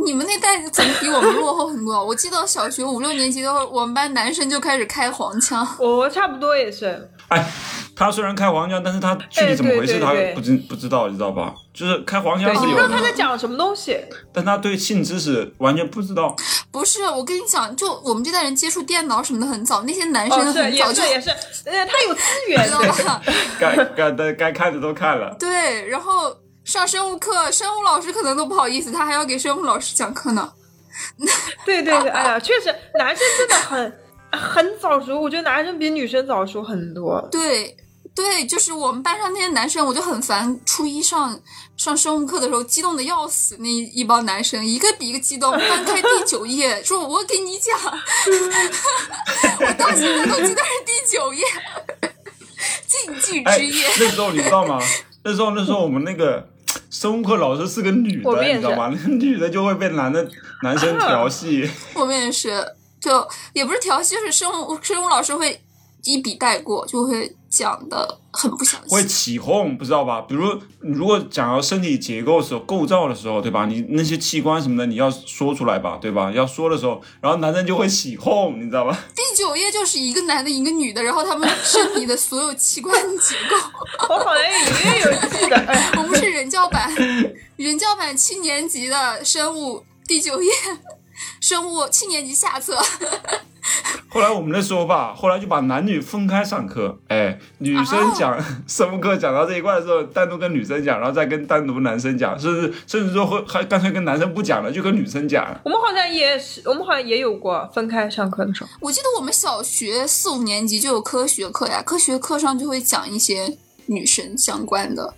你们那代怎么比我们落后很多？我记得小学五六年级的时候，我们班男生就开始开黄腔。我差不多也是，哎，他虽然开黄腔，但是他具体怎么回事他不知不知道，你知道吧？就是开黄腔对，是有的你不知道他，在讲什么东西。但他对性知识完全不知道。不是，我跟你讲，就我们这代人接触电脑什么的很早，那些男生很早就、也是也是，呃，(laughs) 他有资源，知道对，吧？(laughs) 该该的该看的都看了。对，然后上生物课，生物老师可能都不好意思，他还要给生物老师讲课呢。(laughs) 对对对，哎呀，确实，男生真的很很早熟，我觉得男生比女生早熟很多。对对，就是我们班上那些男生，我就很烦。初一上上生物课的时候，激动的要死，那一一帮男生一个比一个激动，翻开第九页，说我给你讲，我到现在都记得是第九页，禁忌哎，之夜。那时候你知道吗？那时候那时候我们那个生物课老师是个女的，你知道吗？那个女的就会被男的男生调戏。(laughs) 我们也是，就也不是调戏，就是生物生物老师会一笔带过，就会讲的很不详会。起哄，不知道吧？比如如果讲到身体结构的时候、构造的时候，对吧？你那些器官什么的，你要说出来吧，对吧？要说的时候，然后男生就会起哄，你知道吧？(laughs) 第九页就是一个男的，一个女的，然后他们身体的所有器官结构。(laughs) 我好像隐约有记得，(laughs) 我们是人教版，人教版七年级的生物第九页，生物七年级下册。(laughs) 后来我们那时候吧，后来就把男女分开上课，哎，女生讲 (laughs) 生物课讲到这一块的时候，单独跟女生讲，然后再跟单独男生讲，甚至甚至说会还干脆跟男生不讲了，就跟女生讲。我们好像也是，我们好像也有过分开上课的时候。我记得我们小学四五年级就有科学课呀，科学课上就会讲一些女生相关的，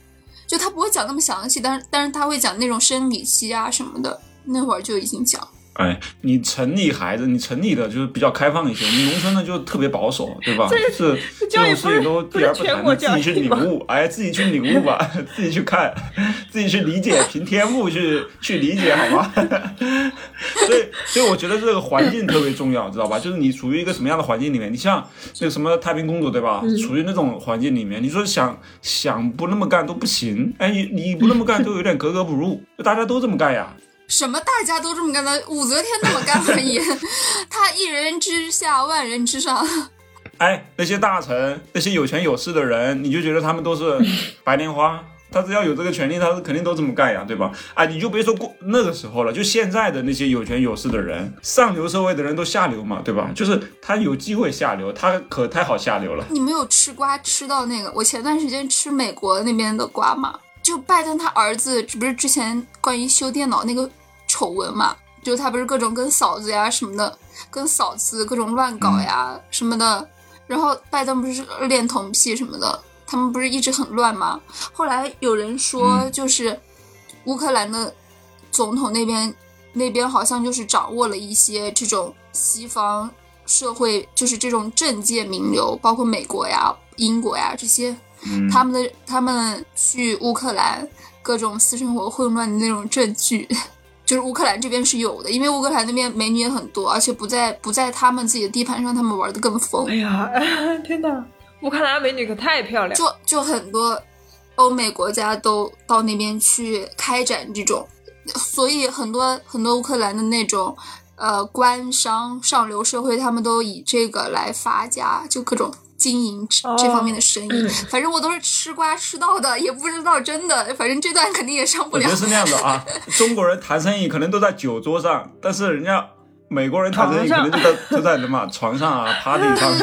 就他不会讲那么详细，但是但是他会讲那种生理期啊什么的，那会儿就已经讲。哎，你城里孩子，你城里的就是比较开放一些，你农村的就特别保守，对吧？就是这种事情都避而不谈，你自己去领悟，哎，自己去领悟吧，(laughs) 自己去看，自己去理解，凭天赋去去理解，好吗？(laughs) 所以，所以我觉得这个环境特别重要，知道吧？就是你处于一个什么样的环境里面，你像那个什么太平公主，对吧？处于那种环境里面，你说想想不那么干都不行，哎，你你不那么干都有点格格不入，大家都这么干呀。什么大家都这么干的，武则天那么干而已，(laughs) 他一人之下，万人之上。(laughs) 哎，那些大臣、那些有权有势的人，你就觉得他们都是 (laughs) 白莲花？他只要有这个权利，他肯定都这么干呀，对吧？哎，你就别说过那个时候了，就现在的那些有权有势的人，上流社会的人都下流嘛，对吧？就是他有机会下流，他可太好下流了。你没有吃瓜吃到那个？我前段时间吃美国那边的瓜嘛，就拜登他儿子，不是之前关于修电脑那个丑闻嘛，就他不是各种跟嫂子呀什么的，跟嫂子各种乱搞呀什么的，然后拜登不是恋童癖什么的，他们不是一直很乱吗？后来有人说，就是乌克兰的总统那边那边好像就是掌握了一些这种西方社会，就是这种政界名流，包括美国呀、英国呀这些，嗯，他们的他们去乌克兰各种私生活混乱的那种证据，就是乌克兰这边是有的，因为乌克兰那边美女也很多，而且不在不在他们自己的地盘上，他们玩的更疯哎。呀，(laughs) 天哪！乌克兰美女可太漂亮，就就很多欧美国家都到那边去开展这种，所以很多很多乌克兰的那种呃官商上流社会，他们都以这个来发家，就各种经营这哦这方面的生意。嗯反正我都是吃瓜吃到的，也不知道真的，反正这段肯定也上不了我觉得。是那样的啊。(laughs) 中国人谈生意可能都在酒桌上，但是人家美国人谈生意可能就在就在什么床上啊、(laughs) party 上，(laughs) 你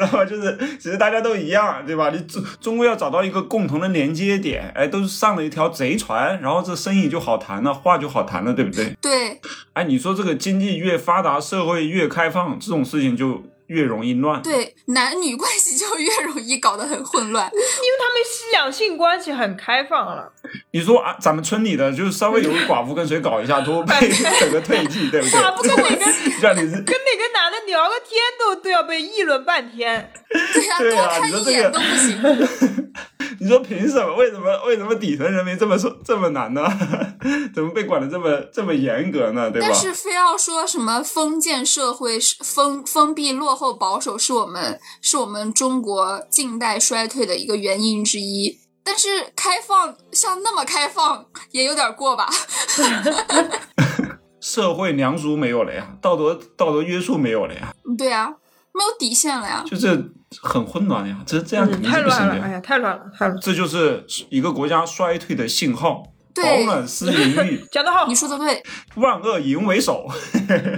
知道吗？(laughs) 就是其实大家都一样，对吧？你终终归要找到一个共同的连接点，哎，都是上了一条贼船，然后这生意就好谈了，话就好谈了，对不对？对，哎，你说这个经济越发达，社会越开放，这种事情就越容易乱。对，男女关系就越容易搞得很混乱。(laughs) 因为他们西两性关系很开放了。你说啊，咱们村里的就是稍微有个寡妇跟谁搞一下，都被 (laughs) 整个退役，对不对？(laughs) 寡妇跟哪个让你是跟哪个男的聊个天都都要被议论半天。对呀、对多看一啊你说这个眼都不行。你说凭什么？为什么？为什么底层人民这么说这么难呢？(laughs) 怎么被管的这么这么严格呢？对吧但？是非要说什么封建社会是封封闭、落后、保守，是我们是我们中国近代衰退的一个原因之一。但是开放像那么开放也有点过吧？(laughs) 社会良俗没有了呀，道德道德约束没有了呀，对啊，没有底线了呀。就是很混乱呀。这这样肯嗯，定太乱了，是不行的呀。哎呀，太乱了，太乱了。这就是一个国家衰退的信号。对饱暖思淫欲，(laughs) 讲得好你，说的对，万恶淫为首。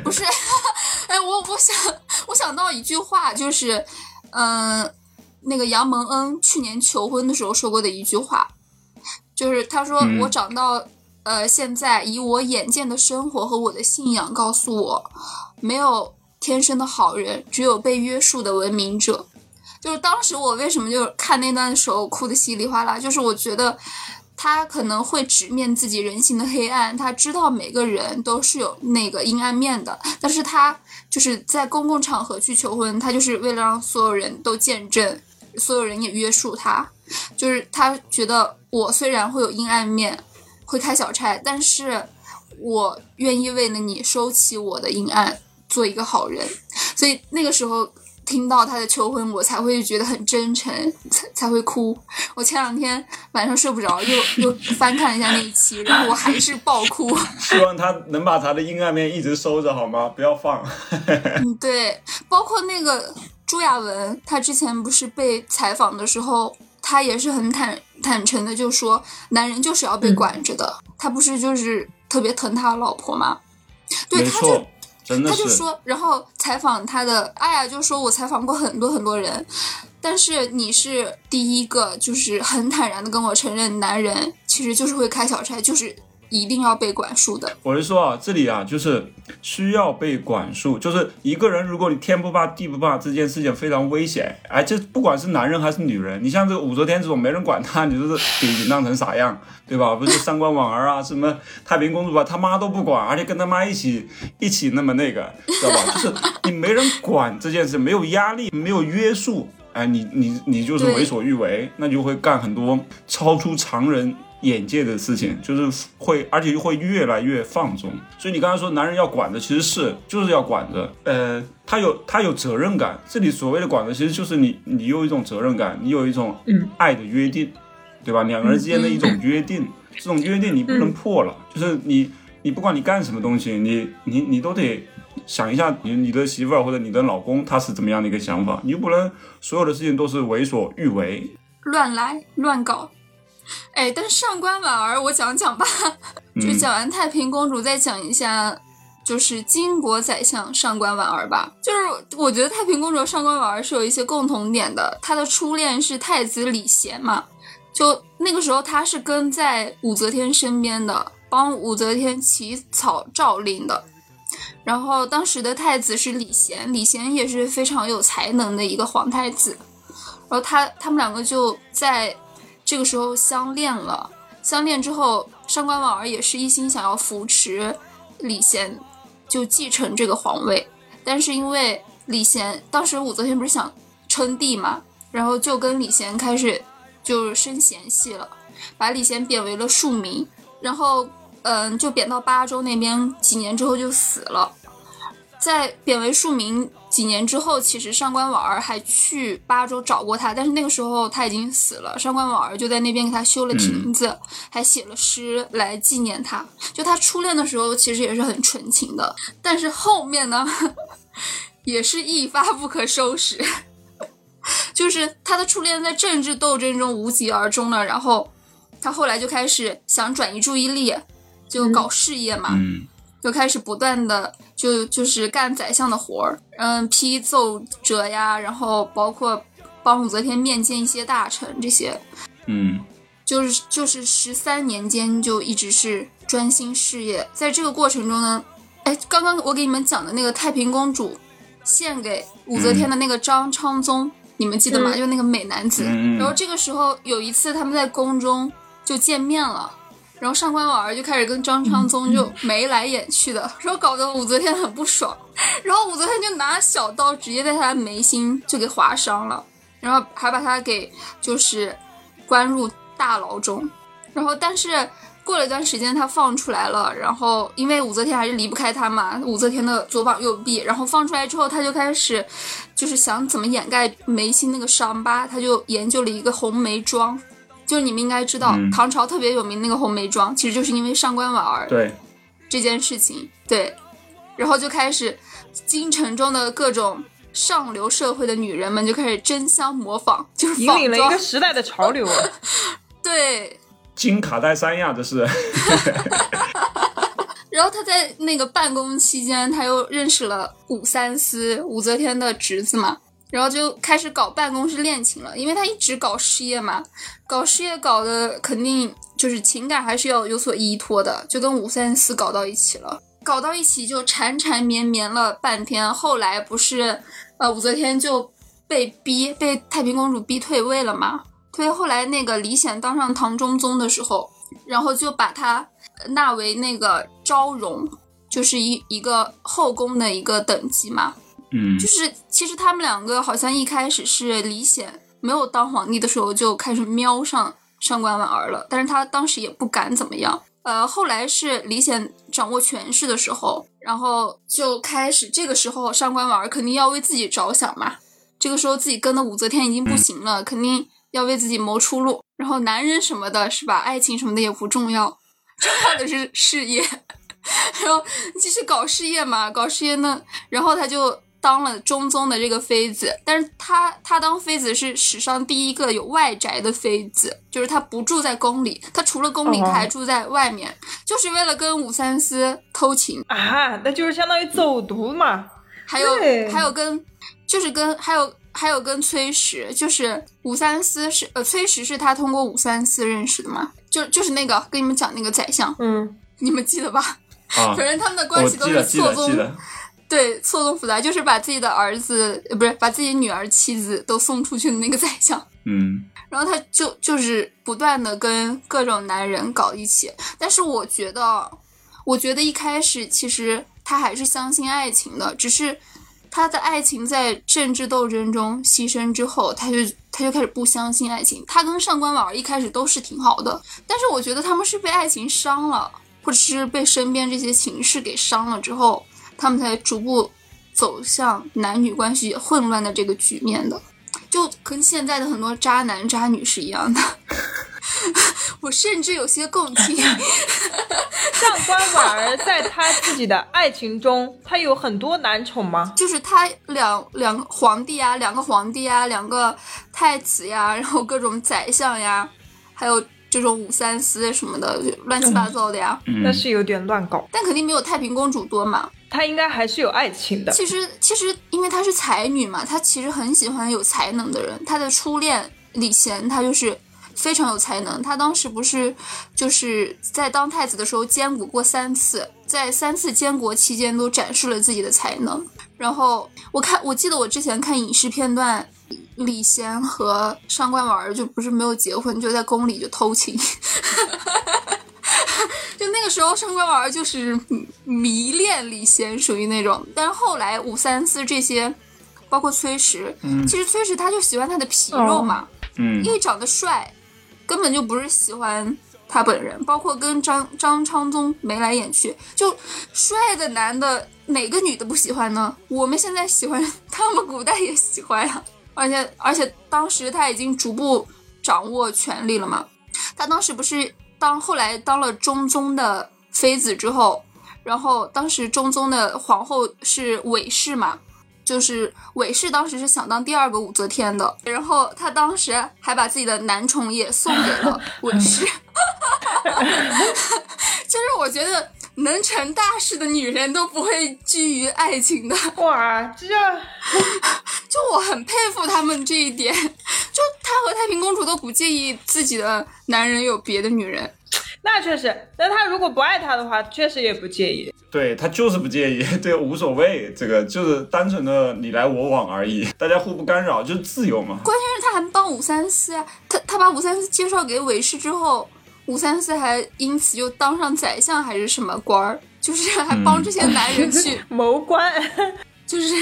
不是？哎，我我想我想到一句话，就是，嗯、那个杨蒙恩去年求婚的时候说过的一句话，就是他说：“嗯我长到呃现在，以我眼见的生活和我的信仰告诉我，没有天生的好人，只有被约束的文明者。”就是当时我为什么就是看那段的时候哭的稀里哗啦，就是我觉得他可能会直面自己人性的黑暗，他知道每个人都是有那个阴暗面的，但是他就是在公共场合去求婚，他就是为了让所有人都见证，所有人也约束他，就是他觉得我虽然会有阴暗面，会开小差，但是我愿意为了你收起我的阴暗，做一个好人，所以那个时候。听到他的求婚，我才会觉得很真诚，才才会哭。我前两天晚上睡不着，又又翻看了一下那一期，然后我还是爆哭。希望他能把他的阴暗面一直收着，好吗？不要放。(laughs) 嗯，对，包括那个朱亚文，他之前不是被采访的时候，他也是很坦坦诚的，就说男人就是要被管着的。他不是就是特别疼他老婆吗？对，没他就错，他就说，然后采访他的阿雅就说：“我采访过很多很多人，但是你是第一个，就是很坦然的跟我承认，男人其实就是会开小差，就是一定要被管束的。我是说啊，这里啊，就是需要被管束，就是一个人，如果你天不怕地不怕，这件事情非常危险。哎，这不管是男人还是女人，你像这个武则天这种没人管他，你说是给紧张成啥样，对吧？不是上官婉儿啊，什么太平公主啊，他妈都不管，而且跟他妈一起一起那么那个，知道吧？就是你没人管这件事，没有压力，没有约束。哎，你你你就是为所欲为，那就会干很多超出常人眼界的事情，就是会，而且又会越来越放纵。所以你刚才说男人要管的，其实是就是要管着，呃，他有他有责任感。这里所谓的管着，其实就是你你有一种责任感，你有一种嗯爱的约定，对吧？两个人之间的一种约定，这种约定你不能破了，就是你你不管你干什么东西，你你你都得。想一下你你的媳妇儿或者你的老公他是怎么样的一个想法，你又不能所有的事情都是为所欲为，乱来乱搞。哎，但上官婉儿，我讲讲吧，(laughs) 就嗯讲完太平公主，再讲一下，就是金国宰相上官婉儿吧。就是我觉得太平公主和上官婉儿是有一些共同点的，她的初恋是太子李贤嘛，就那个时候她是跟在武则天身边的，帮武则天起草诏令的。然后当时的太子是李贤，李贤也是非常有才能的一个皇太子。然后他他们两个就在这个时候相恋了。相恋之后，上官婉儿也是一心想要扶持李贤，就继承这个皇位。但是因为李贤当时武则天不是想称帝嘛，然后就跟李贤开始就生嫌隙了，把李贤贬为了庶民，然后嗯就贬到巴州那边，几年之后就死了。在贬为庶民几年之后，其实上官婉儿还去巴州找过他，但是那个时候他已经死了。上官婉儿就在那边给他修了亭子，还写了诗来纪念他。就他初恋的时候，其实也是很纯情的，但是后面呢，也是一发不可收拾。(laughs) 就是他的初恋在政治斗争中无疾而终了，然后他后来就开始想转移注意力，就搞事业嘛，嗯就开始不断的就就是干宰相的活儿，嗯，批奏折呀，然后包括帮武则天面见一些大臣这些，嗯就是就是十三年间就一直是专心事业，在这个过程中呢，哎，刚刚我给你们讲的那个太平公主献给武则天的那个张昌宗，你们记得吗？嗯就那个美男子。然后这个时候有一次他们在宫中就见面了。然后上官婉儿就开始跟张昌宗就眉来眼去的，然后搞得武则天很不爽。然后武则天就拿小刀直接在他的眉心就给划伤了，然后还把他给就是关入大牢中。然后但是过了一段时间，他放出来了。然后因为武则天还是离不开他嘛，武则天的左膀右臂。然后放出来之后，他就开始就是想怎么掩盖眉心那个伤疤，他就研究了一个红眉妆。就是你们应该知道，嗯唐朝特别有名那个红梅妆，其实就是因为上官婉儿对，这件事情，对，然后就开始京城中的各种上流社会的女人们就开始争相模仿，就是引领了一个，时代的潮流。(laughs) 对。金卡戴珊呀，这是。(laughs) 然后他在那个办公期间，他又认识了武三思，武则天的侄子嘛，然后就开始搞办公室恋情了。因为他一直搞事业嘛，搞事业搞的肯定就是情感还是要有所依托的，就跟武三思搞到一起了。搞到一起就缠缠绵绵了半天，后来不是，呃，武则天就被逼被太平公主逼退位了嘛。退后来那个李显当上唐中宗的时候，然后就把他纳为那个昭容，就是一一个后宫的一个等级嘛。嗯就是其实他们两个好像一开始是李显没有当皇帝的时候就开始瞄上上官婉儿了，但是他当时也不敢怎么样。呃，后来是李显掌握权势的时候，然后就开始这个时候上官婉儿肯定要为自己着想嘛。这个时候自己跟的武则天已经不行了，肯定要为自己谋出路。然后男人什么的，是吧？爱情什么的也不重要，重要的是事业。(laughs) 然后继续搞事业嘛，搞事业呢，然后他就当了中宗的这个妃子，但是他他当妃子是史上第一个有外宅的妃子，就是他不住在宫里，他除了宫里，哦他还住在外面，就是为了跟武三思偷情，啊，那就是相当于走读嘛。还有还有跟就是跟还有还有跟崔实，就是武三思是呃崔实是他通过武三思认识的嘛，就就是那个跟你们讲那个宰相，嗯，你们记得吧？啊 (laughs) 反，正他们的关系都是错综对，错综复杂，就是把自己的儿子，呃，不是把自己女儿、妻子都送出去的那个宰相。(laughs) 嗯然后他就就是不断的跟各种男人搞一起，但是我觉得，我觉得一开始其实他还是相信爱情的，只是他的爱情在政治斗争中牺牲之后，他就他就开始不相信爱情。他跟上官婉儿一开始都是挺好的，但是我觉得他们是被爱情伤了，或者是被身边这些情势给伤了之后，他们才逐步走向男女关系混乱的这个局面的。就跟现在的很多渣男渣女是一样的，(laughs) 我甚至有些共情。(laughs) 上官婉儿在她自己的爱情中，她有很多男宠吗？就是她两两个皇帝啊，两个皇帝啊，两个太子呀，然后各种宰相呀，还有这种五三思什么的，乱七八糟的呀。嗯那是有点乱搞。但肯定没有太平公主多嘛。她应该还是有爱情的。其实其实因为她是才女嘛，她其实很喜欢有才能的人。她的初恋李贤，他就是非常有才能。他当时不是就是在当太子的时候监国过三次，在三次监国期间都展示了自己的才能。然后我看，我记得我之前看影视片段，李贤和上官婉儿就不是没有结婚，就在宫里就偷情。(laughs) 就那个时候，上官婉儿就是迷恋李贤，属于那种。但是后来武三思这些，包括崔实，嗯其实崔实他就喜欢他的皮肉嘛，嗯因为长得帅，根本就不是喜欢他本人。包括跟张张昌宗眉来眼去，就帅的男的，哪个女的不喜欢呢？我们现在喜欢，(laughs) 他们古代也喜欢呀、而且而且当时他已经逐步掌握权力了嘛。他当时不是当后来当了中宗的妃子之后，然后当时中宗的皇后是韦氏嘛，就是韦氏当时是想当第二个武则天的，然后他当时还把自己的男宠也送给了韦氏，(laughs) (laughs) 就是我觉得能成大事的女人都不会拘于爱情的，哇，这 (laughs) 就我很佩服他们这一点。就她和太平公主都不介意自己的男人有别的女人，那确实，那他如果不爱他的话，确实也不介意。对他就是不介意，(laughs) 对无所谓，这个就是单纯的你来我往而已，大家互不干扰，就是自由嘛。关键是他还帮武三思啊，他他把武三思介绍给韦氏之后，武三思还因此就当上宰相还是什么官儿，就是还帮这些男人去。(laughs) 谋官，(laughs) 就是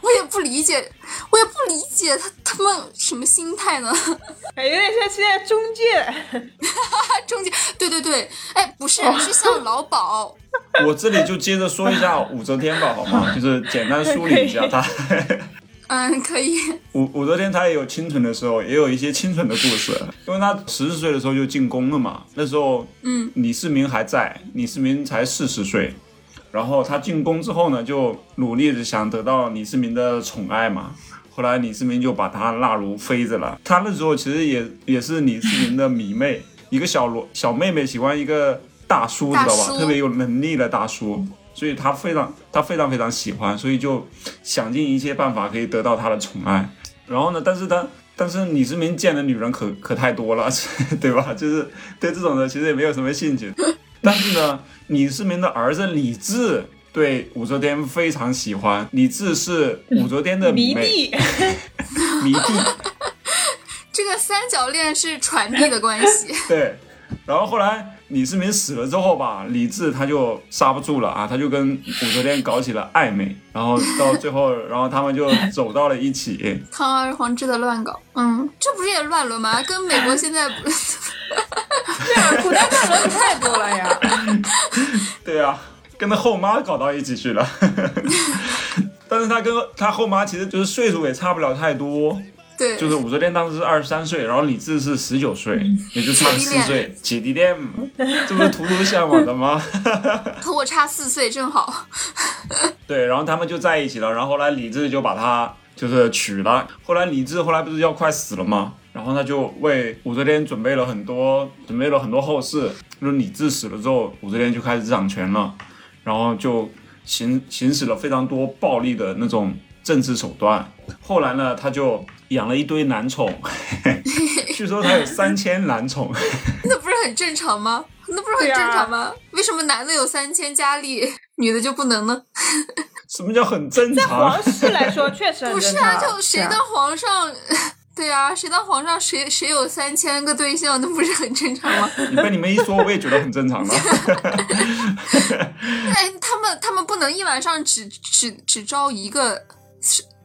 我也不理解，我也不理解他他们什么心态呢？(laughs) 有点像现在中介。中介，对对对，哎，不是，是像劳保，我这里就接着说一下武则天吧，好吗？就是简单梳理一下她。嗯，可以。武武则天她也有清纯的时候，也有一些清纯的故事。(laughs) 因为她十四岁的时候就进宫了嘛，那时候，嗯，李世民还在，李世民才四十岁。然后她进宫之后呢，就努力的想得到李世民的宠爱嘛。后来李世民就把她纳入妃子了。她那时候其实也也是李世民的迷妹，(laughs) 一个小罗小妹妹喜欢一个大叔，知道吧？特别有能力的大叔，所以他非常他非常非常喜欢，所以就想尽一切办法可以得到他的宠爱。然后呢，但是他但是李世民见的女人可可太多了，(laughs) 对吧？就是对这种的其实也没有什么兴趣。但是呢，李世民的儿子李治对武则天非常喜欢，李治是武则天的迷，弟，迷弟。(laughs) (laughs) 这个三角恋是传递的关系。对，然后后来李世民死了之后吧，李治他就刹不住了啊，他就跟武则天搞起了暧昧，然后到最后，然后他们就走到了一起。堂而皇之的乱搞，嗯，这不是也乱伦吗？跟美国现在不对啊，(laughs) 古代乱伦太多了呀。对啊，跟他后妈搞到一起去了。(laughs) 但是他跟他后妈其实就是岁数也差不了太多，对，就是武则天当时是二十三岁，然后李治是十九岁，也就差了四岁，姐弟恋，(laughs) 这不是图图向往的吗？(laughs) 和我差四岁正好。(laughs) 对，然后他们就在一起了，然后后来李治就把她就是娶了。后来李治后来不是要快死了吗？然后他就为武则天准备了很多，准备了很多后事。就是李治死了之后，武则天就开始掌权了，然后就行行使了非常多暴力的那种政治手段。后来呢，他就养了一堆男宠，(laughs) 据说他有三千男宠。那不是很正常吗？那不是很正常吗？为什么男的有三千佳丽，女的就不能呢？(laughs) 什么叫很正常在皇？室来说确实不。是啊就谁当皇上，对啊，谁当皇上，谁谁有三千个对象，那不是很正常吗？你被你们一说，我也觉得很正常了。(laughs) 哎，他们他们不能一晚上只只只招一个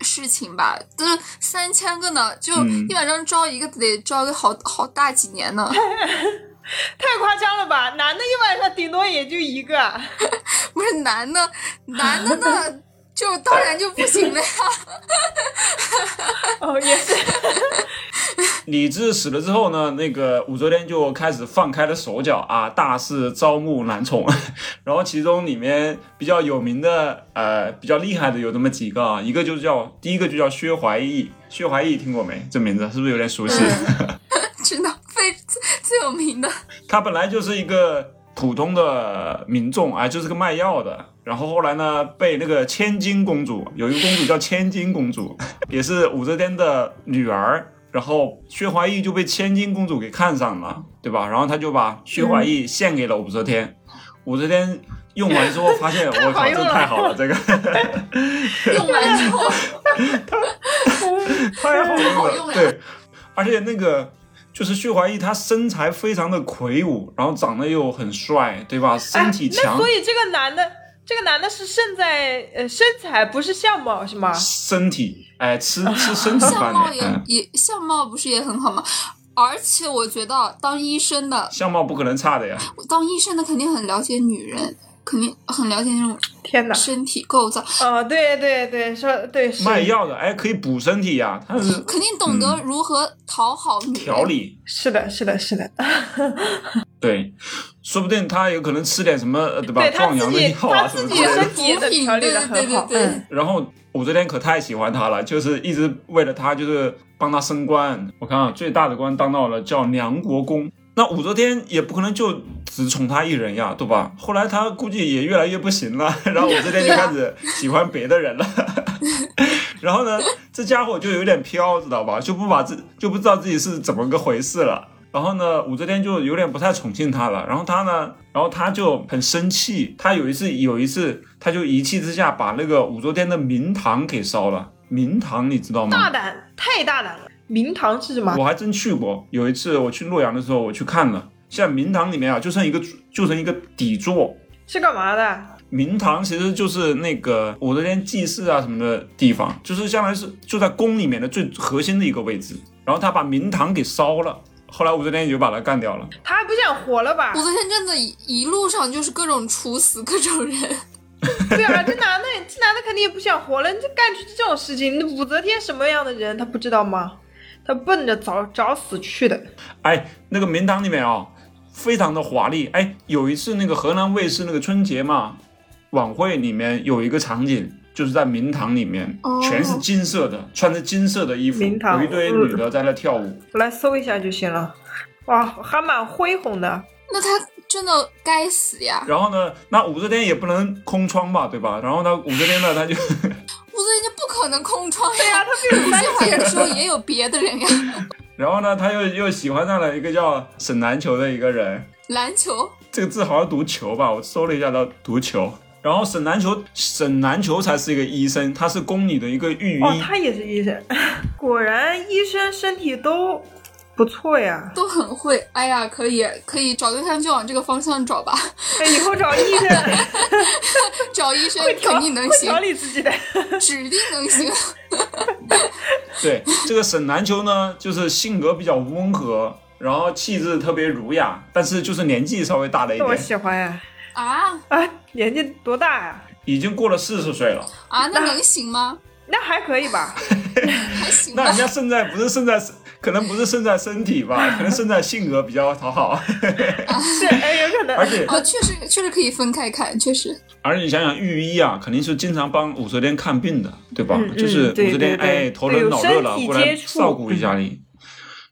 事事情吧？都是三千个呢，就嗯一晚上招一个得招个好好大几年呢。(laughs) 太夸张了吧？男的一晚上顶多也就一个。(laughs) 不是男的，男的呢就当然就不行了呀。(laughs) 哦，也是。(laughs) 李治死了之后呢，那个武则天就开始放开了手脚啊，大肆招募男宠。(laughs) 然后其中里面比较有名的，呃，比较厉害的有这么几个啊，一个就叫第一个就叫薛怀义，薛怀义听过没？这名字是不是有点熟悉？知道最最最有名的，他本来就是一个普通的民众，啊，就是个卖药的。然后后来呢，被那个千金公主，有一个公主叫千金公主，(laughs) 也是武则天的女儿。然后薛怀义就被千金公主给看上了，对吧？然后他就把薛怀义献给了武则天。武则天用完之后发现，(laughs) 我靠，这太好了，这个 (laughs) 用完之后太好用了，用对，而且那个就是薛怀义，他身材非常的魁梧，然后长得又很帅，对吧？身体强，所以这个男的，这个男的是胜在呃身材，不是相貌，是吗？身体，哎，吃 (laughs) 吃身体相貌也，嗯，也相貌不是也很好吗？而且我觉得当医生的，相貌不可能差的呀。当医生的肯定很了解女人，肯定很了解那种天哪！身体构造，哦，对对对，说对是卖药的，哎，可以补身体呀，他是 (laughs) 肯定懂得如何讨好女人。调理，是的，是的，是的。(laughs) 对，说不定他有可能吃点什么，呃对吧？壮阳的药啊什么之类的。身体也得调理的很好。对对对对嗯然后武则天可太喜欢他了，就是一直为了他，就是帮他升官。我看啊，最大的官当到了叫梁国公，那武则天也不可能就只宠他一人呀，对吧？后来他估计也越来越不行了，然后武则天就开始喜欢别的人了。(laughs) 然后呢，这家伙就有点飘，知道吧？就不把自就不知道自己是怎么个回事了。然后呢，武则天就有点不太宠幸他了。然后他呢，然后他就很生气。他有一次，有一次，他就一气之下把那个武则天的明堂给烧了。明堂你知道吗？大胆，太大胆了！明堂是什么？我还真去过。有一次我去洛阳的时候，我去看了。现在明堂里面啊，就剩一个，就剩一个底座。是干嘛的？明堂其实就是那个武则天祭祀啊什么的地方，就是相当于是就在宫里面的最核心的一个位置。然后他把明堂给烧了，后来武则天也就把他干掉了。他还不想活了吧？武则天真的一一路上就是各种处死各种人。对啊，(laughs) 这男的，这男的肯定也不想活了，你这干出这种事情，那武则天什么样的人，他不知道吗？他奔着找找死去的。哎，那个明堂里面啊，非常的华丽。哎，有一次那个河南卫视那个春节嘛晚会里面有一个场景，就是在明堂里面，全是金色的，穿着金色的衣服，有一堆女的在那跳舞。我来搜一下就行了。哇，还蛮恢宏的。那他。真的该死呀！然后呢，那武则天也不能空窗吧，对吧？然后呢，武则天呢，他就武则天就不可能空窗呀，他有句话说也有别的人呀。(laughs) 然后呢，他又又喜欢上了一个叫沈南球的一个人。篮球这个字好像读球吧？我搜了一下，叫读球。然后沈南球，沈南球才是一个医生，他是宫里的一个御医。哦，他也是医生。(laughs) 果然，医生身体都。不错呀，都很会。哎呀，可以可以找对象就往这个方向找吧。以后找医生，找医生肯定能行，调理自己的，指定能行。(laughs) (laughs) 对，这个沈南秋呢，就是性格比较温和，然后气质特别儒雅，但是就是年纪稍微大了一点。我喜欢呀。啊啊，年纪多大呀？已经过了四十岁了。啊，那能行吗？那还可以吧。(laughs) 还行。那人家胜在不是胜在。可能不是胜在身体吧，(laughs) 可能胜在性格比较讨好。是，哎，有可能。而且，哦，确实，确实可以分开看，确实。而且你想想，御医啊，肯定是经常帮武则天看病的，对吧？就是武则天哎头疼脑热了，过来照顾一下你，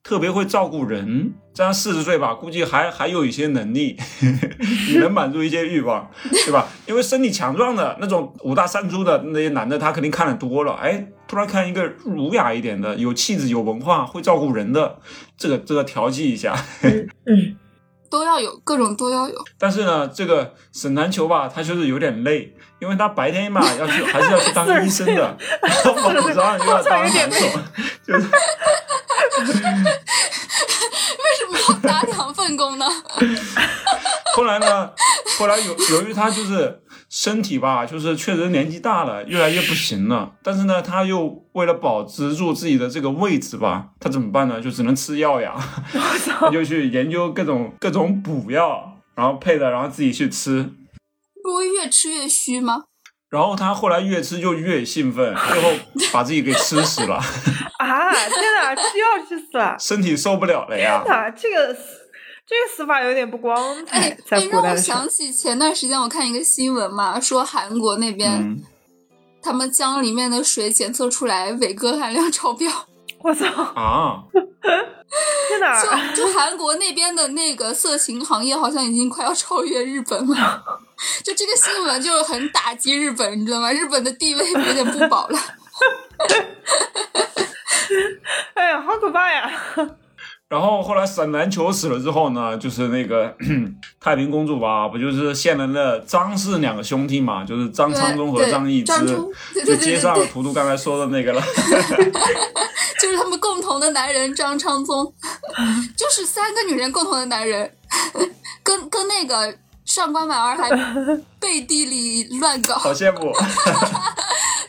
特别会照顾人。这样四十岁吧，估计还还有一些能力，(laughs) 也能满足一些欲望，对吧？因为身体强壮的那种五大三粗的那些男的，他肯定看的多了，哎。突然看一个儒雅一点的、有气质、有文化、会照顾人的，这个这个调剂一下，嗯，都要有，各种都要有。但是呢，这个沈南球吧，他就是有点累，因为他白天嘛要去，还是要去当医生的，(laughs) 然后晚上又要当男手，就是。为什么要打两份工呢？后来呢？后来由由于他就是身体吧，就是确实年纪大了，越来越不行了。但是呢，他又为了保持住自己的这个位置吧，他怎么办呢？就只能吃药呀。他就去研究各种各种补药，然后配的，然后自己去吃。不会越吃越虚吗？然后他后来越吃就越兴奋，(laughs) 最后把自己给吃死了。(laughs) 啊！天哪，吃药去死了，身体受不了了呀！天哪，这个。这个死法有点不光彩，哎让我想起前段时间我看一个新闻嘛，说韩国那边，他们江里面的水检测出来伟哥含量超标。我操！啊！(laughs) 在哪儿？就就韩国那边的那个色情行业好像已经快要超越日本了。(laughs) 就这个新闻就是很打击日本，你知道吗？日本的地位有点不保了。(laughs) 哎呀，好可怕呀！然后后来沈南球死了之后呢，就是那个 (clears throat) 太平公主吧，不就是现了那张氏两个兄弟嘛，就是张昌宗和张易之，就接上了图图刚才说的那个了，(laughs) 就是他们共同的男人张昌宗，(laughs) 就是三个女人共同的男人，(laughs) 跟跟那个上官婉儿还背地里乱搞，好羡慕，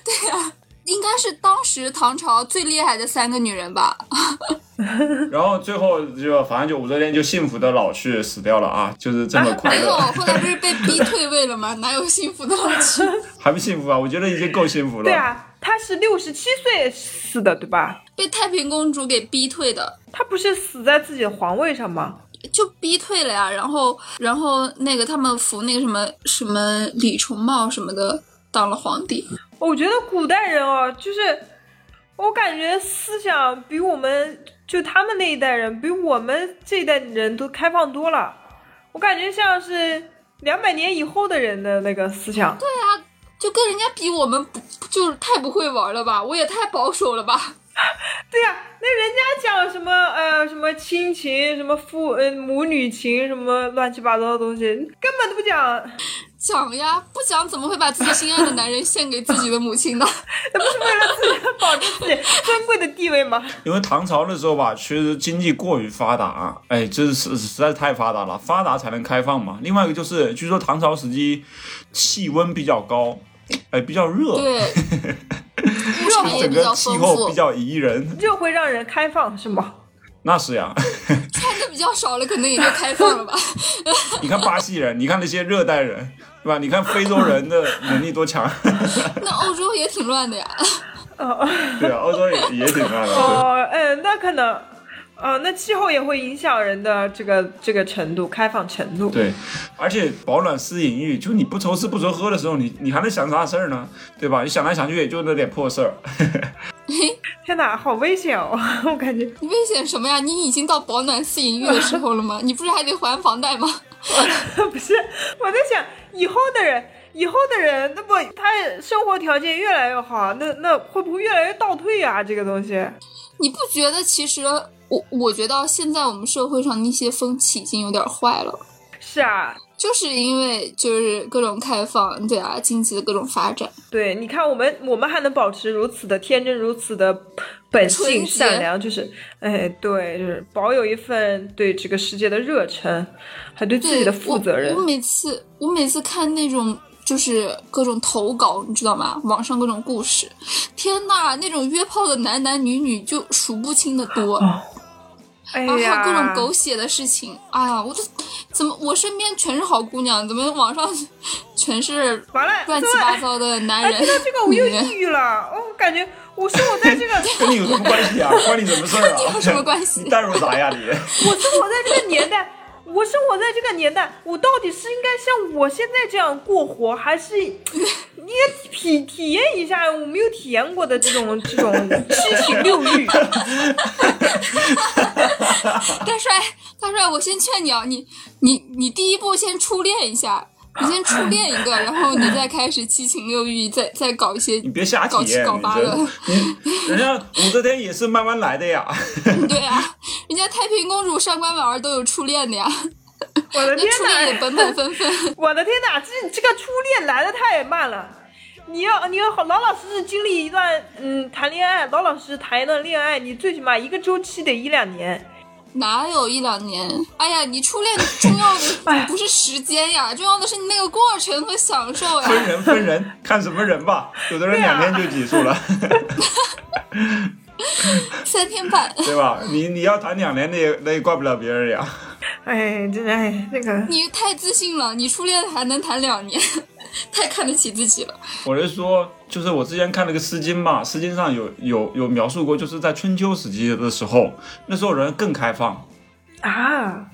对呀，应该是当时唐朝最厉害的三个女人吧。(laughs) 然后最后就反正就武则天就幸福的老去死掉了啊，就是这么快乐。没有，后来不是被逼退位了吗？(laughs) 哪有幸福的老去？还不幸福啊？我觉得已经够幸福了。对啊，她是六十七岁死的，对吧？被太平公主给逼退的。她不是死在自己的皇位上吗？就逼退了呀。然后，然后那个他们扶那个什么什么李重茂什么的当了皇帝。我觉得古代人哦，就是。我感觉思想比我们就他们那一代人，比我们这一代人都开放多了。我感觉像是两百年以后的人的那个思想。对啊，就跟人家比，我们不就是太不会玩了吧？我也太保守了吧？(laughs) 对呀、那人家讲什么呃什么亲情，什么父呃母女情，什么乱七八糟的东西，根本都不讲，(laughs) 讲呀，不讲怎么会把自己心爱的男人献给自己的母亲呢？(laughs) 那不是为了自己保证自己尊贵的地位吗？因为唐朝的时候吧，其实经济过于发达，哎，这是实在是太发达了，发达才能开放嘛。另外一个就是，据说唐朝时期气温比较高，哎，比较热，对，物产也整比较个气丰富，候比较宜人，热会让人开放是吗？那是呀。(laughs) 穿的比较少了，可能也就开放了吧。(laughs) 你看巴西人，你看那些热带人，对吧？你看非洲人的能力多强，(laughs) 那欧洲也挺乱的呀。哦对啊，欧洲也也挺乱的，哦，嗯，那可能，呃，那气候也会影响人的这个这个程度，开放程度。对，而且保暖思淫欲，就你不愁吃不愁喝的时候，你你还能想啥事儿呢？对吧？你想来想去也就那点破事儿。(laughs) 天哪，好危险哦！(laughs) 我感觉你危险什么呀？你已经到保暖思淫欲的时候了吗？你不是还得还房贷吗？(laughs) 不是，我在想以后的人，以后的人，那不他生活条件越来越好，那那会不会越来越倒退啊？这个东西，你不觉得其实我我觉得现在我们社会上的一些风气已经有点坏了，是啊，就是因为就是各种开放，对啊，经济的各种发展。对，你看我们我们还能保持如此的天真，如此的本性善良，就是，哎，对，就是保有一份对这个世界的热忱，还对自己的负责任我。我每次我每次看那种就是各种投稿，你知道吗？网上各种故事，天呐，那种约炮的男男女女就数不清的多。哎呀，各种狗血的事情，哎呀，我都怎么我身边全是好姑娘，怎么网上全是完了，乱七八糟的男哎，人听到这个我又抑郁了，我感觉我说我在这个，(laughs) 跟你有什么关系啊？关你什么事儿啊？(laughs) 有什么关系 (laughs) 你代入啥呀你？我说我在这个年代，我生活在这个年代，我到底是应该像我现在这样过活，还是 (laughs) 应该体体验一下我没有体验过的这种 (laughs) 这种七情六欲？大帅，大帅，我先劝你啊，你你你第一步先初恋一下，你先初恋一个，然后你再开始七情六欲，再再搞一些你别瞎搞七搞八的。人家武则天也是慢慢来的呀。(laughs) 对啊，人家太平公主、上官婉儿都有初恋的呀，我的 (laughs) 天那初恋也！本本分分。(laughs) 我的天哪，这这个初恋来的太慢了。你要你要好老老实实经历一段嗯谈恋爱，老老实实谈一段恋爱，你最起码一个周期得一两年。哪有一两年？哎呀，你初恋重要的 (laughs) 不是时间呀，重要的是你那个过程和享受呀分。人分人，看什么人吧。有的人两天就结束了，(laughs) 三天半，(laughs) 对吧？你你要谈两年，那也那也怪不了别人呀。哎，真的哎，那个你太自信了，你初恋还能谈两年，太看得起自己了。我是说，就是我之前看那个《诗经》嘛，《诗经》上有有有描述过，就是在春秋时期的时候，那时候人更开放，啊，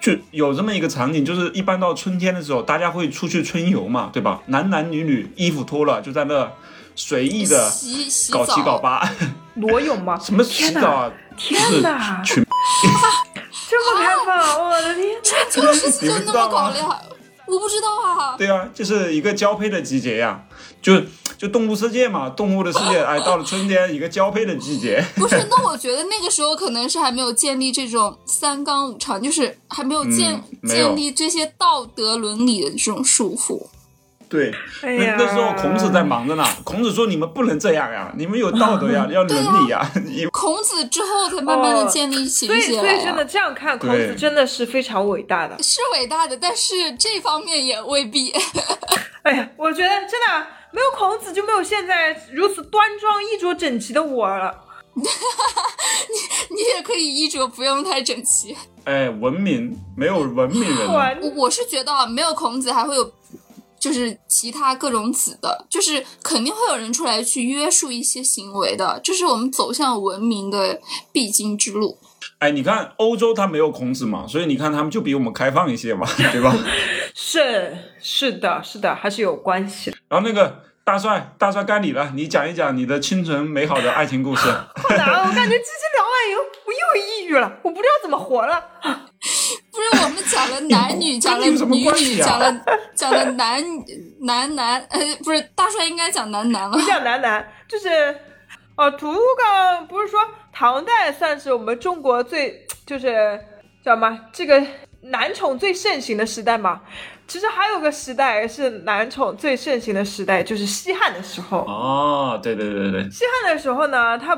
就有这么一个场景，就是一般到春天的时候，大家会出去春游嘛，对吧？男男女女衣服脱了，就在那随意的洗洗搞七搞，八，裸泳吗？(laughs) 什么洗澡啊？天就是哪群 (laughs) 这么开放，我的天！这个事情就那么你不知道吗搞的呀？我不知道啊。对啊，就是一个交配的季节呀，就就动物世界嘛，动物的世界，哎，到了春天一个交配的季节，(laughs) 不是，(laughs) 那我觉得那个时候可能是还没有建立这种三纲五常，就是还没有建、建立这些道德伦理的这种束缚。对，那那时候孔子在忙着呢，孔子说你们不能这样呀，你们有道德呀，(laughs) 要伦理呀，(laughs) 你孔子之后才慢慢的哦。建立起所以，所以真的这样看，孔子真的是非常伟大的。是伟大的，但是这方面也未必。(laughs) 哎呀，我觉得真的没有孔子就没有现在如此端庄、衣着整齐的我了。你你也可以衣着不用太整齐。哎，文明没有文明人我我是觉得啊，没有孔子还会有，就是其他各种子的，就是肯定会有人出来去约束一些行为的，这是我们走向文明的必经之路。哎，你看欧洲它没有孔子嘛，所以你看他们就比我们开放一些嘛，对吧？(laughs) 是是的，是的，还是有关系的。然后那个大帅，大帅该你了，你讲一讲你的清纯美好的爱情故事。好难啊，我感觉这期聊完以后，我又抑郁了，我不知道怎么活了。不是我们讲了男女，(laughs) 讲了女女，啊讲了讲了男男男，呃，不是大帅应该讲男男了不。讲男男，就是哦，图图刚刚不是说唐代算是我们中国最 (tsk) 就是叫什么这个男宠最盛行的时代嘛？其实还有个时代是男宠最盛行的时代，就是西汉的时候。哦，对对对对，西汉的时候呢，他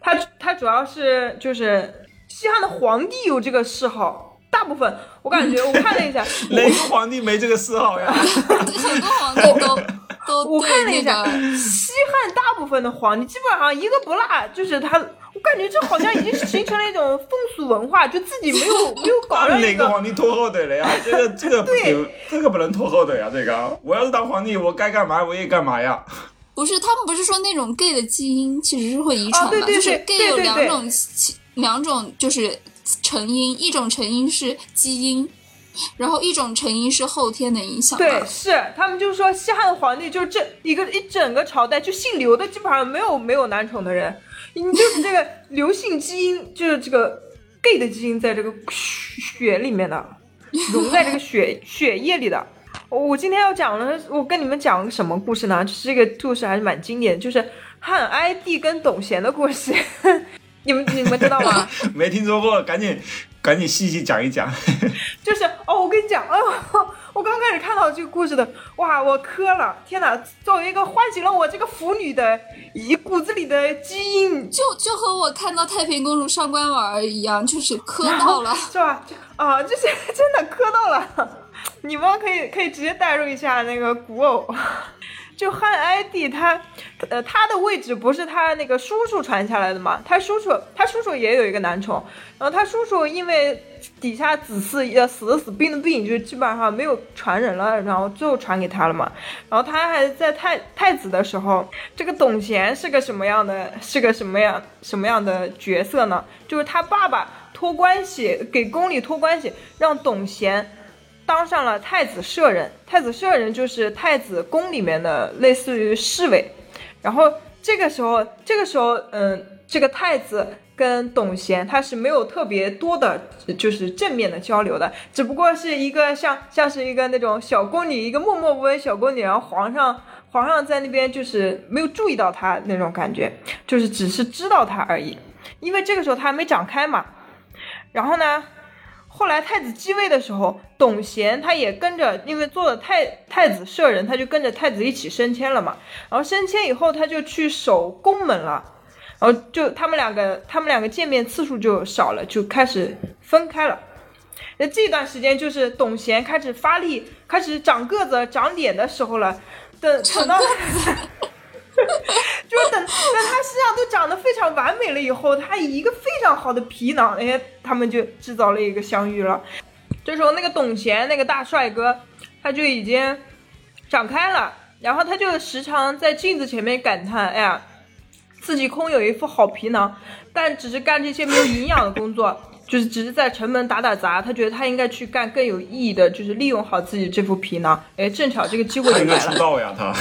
他他主要是就是西汉的皇帝有这个嗜好，大部分我感觉 (laughs) 我看了一下，(laughs) 哪个皇帝没这个嗜好呀？(laughs) 很多皇帝都都我看了一下，西汉大部分的皇帝基本上一个不落，就是他，我感觉这好像已经形成了一种风俗文化，就自己没有没有搞上哪个。皇帝拖后腿了呀？这个这个不行，这个不能拖后腿啊！这个，我要是当皇帝，我该干嘛我也干嘛呀。不是他们不是说那种 gay 的基因其实是会遗传嘛？哦对对就是对 gay 有两种两种就是成因，一种成因是基因，然后一种成因是后天的影响。对，是他们就说西汉皇帝就这一个一整个朝代就姓刘的基本上没有没有男宠的人，你就是这个刘姓基因，就是这个 gay 的基因在这个血里面的，(laughs) 融在这个血血液里的。我我今天要讲的，我跟你们讲个什么故事呢？就是这个故事还是蛮经典的，就是汉哀帝跟董贤的故事。你们你们知道吗？(laughs) 没听说过，赶紧赶紧细细讲一讲。(laughs) 就是哦，我跟你讲，哎呦，(laughs) 我刚开始看到这个故事的，哇，我磕了！天哪，作为一个唤醒了我这个腐女的一骨子里的基因，就就和我看到太平公主上官婉儿一样，就是磕到了。是吧？啊，就是真的磕到了。你们可以可以直接代入一下那个古偶。就汉哀帝他，呃，他的位置不是他那个叔叔传下来的嘛？他叔叔，他叔叔也有一个男宠，然后他叔叔因为底下子嗣要死的死，病的病，就基本上没有传人了，然后最后传给他了嘛。然后他还在太太子的时候，这个董贤是个什么样的？是个什么样什么样的角色呢？就是他爸爸托关系给宫里托关系，让董贤。当上了太子舍人，太子舍人就是太子宫里面的类似于侍卫。然后这个时候，这个时候，嗯，这个太子跟董贤他是没有特别多的，就是正面的交流的，只不过是一个像像是一个那种小宫女，一个默默无闻小宫女，然后皇上皇上在那边就是没有注意到她那种感觉，就是只是知道她而已，因为这个时候她还没长开嘛。然后呢？后来太子继位的时候，董贤他也跟着，因为做了太太子舍人，他就跟着太子一起升迁了嘛。然后升迁以后，他就去守宫门了。然后就他们两个，他们两个见面次数就少了，就开始分开了。那这段时间就是董贤开始发力，开始长个子、长脸的时候了。等等到，(laughs) 就是等等他身上都长得非常完美了以后，他以一个非常好的皮囊，哎，他们就制造了一个相遇了。这时候那个董贤那个大帅哥，他就已经长开了，然后他就时常在镜子前面感叹：“哎呀，自己空有一副好皮囊，但只是干这些没有营养的工作。”就是只是在城门打打杂，他觉得他应该去干更有意义的，就是利用好自己这副皮囊。哎，正巧这个机会就他应该来了。出道呀，他。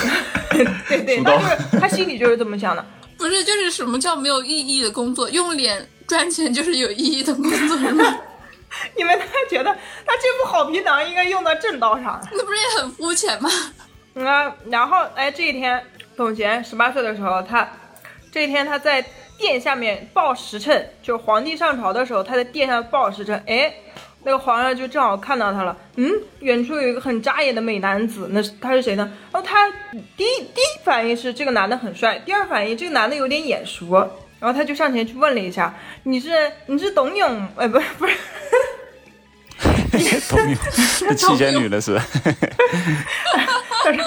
(laughs) 对对，他就是他心里就是这么想的。不是，就是什么叫没有意义的工作？用脸赚钱就是有意义的工作，是吗？(laughs) 你们他觉得他这副好皮囊应该用到正道上。那不是也很肤浅吗？嗯啊，然后哎，这一天董贤十八岁的时候，他这一天他在殿下面报时辰，就皇帝上朝的时候，他在殿下报时辰，哎。那个皇上就正好看到他了，嗯，远处有一个很扎眼的美男子，那是他是谁呢？然后他第一第一反应是这个男的很帅，第二反应这个男的有点眼熟，然后他就上前去问了一下，你是你是董永？哎，不是不是，(laughs) 童女，这七仙女的是。(laughs) 他说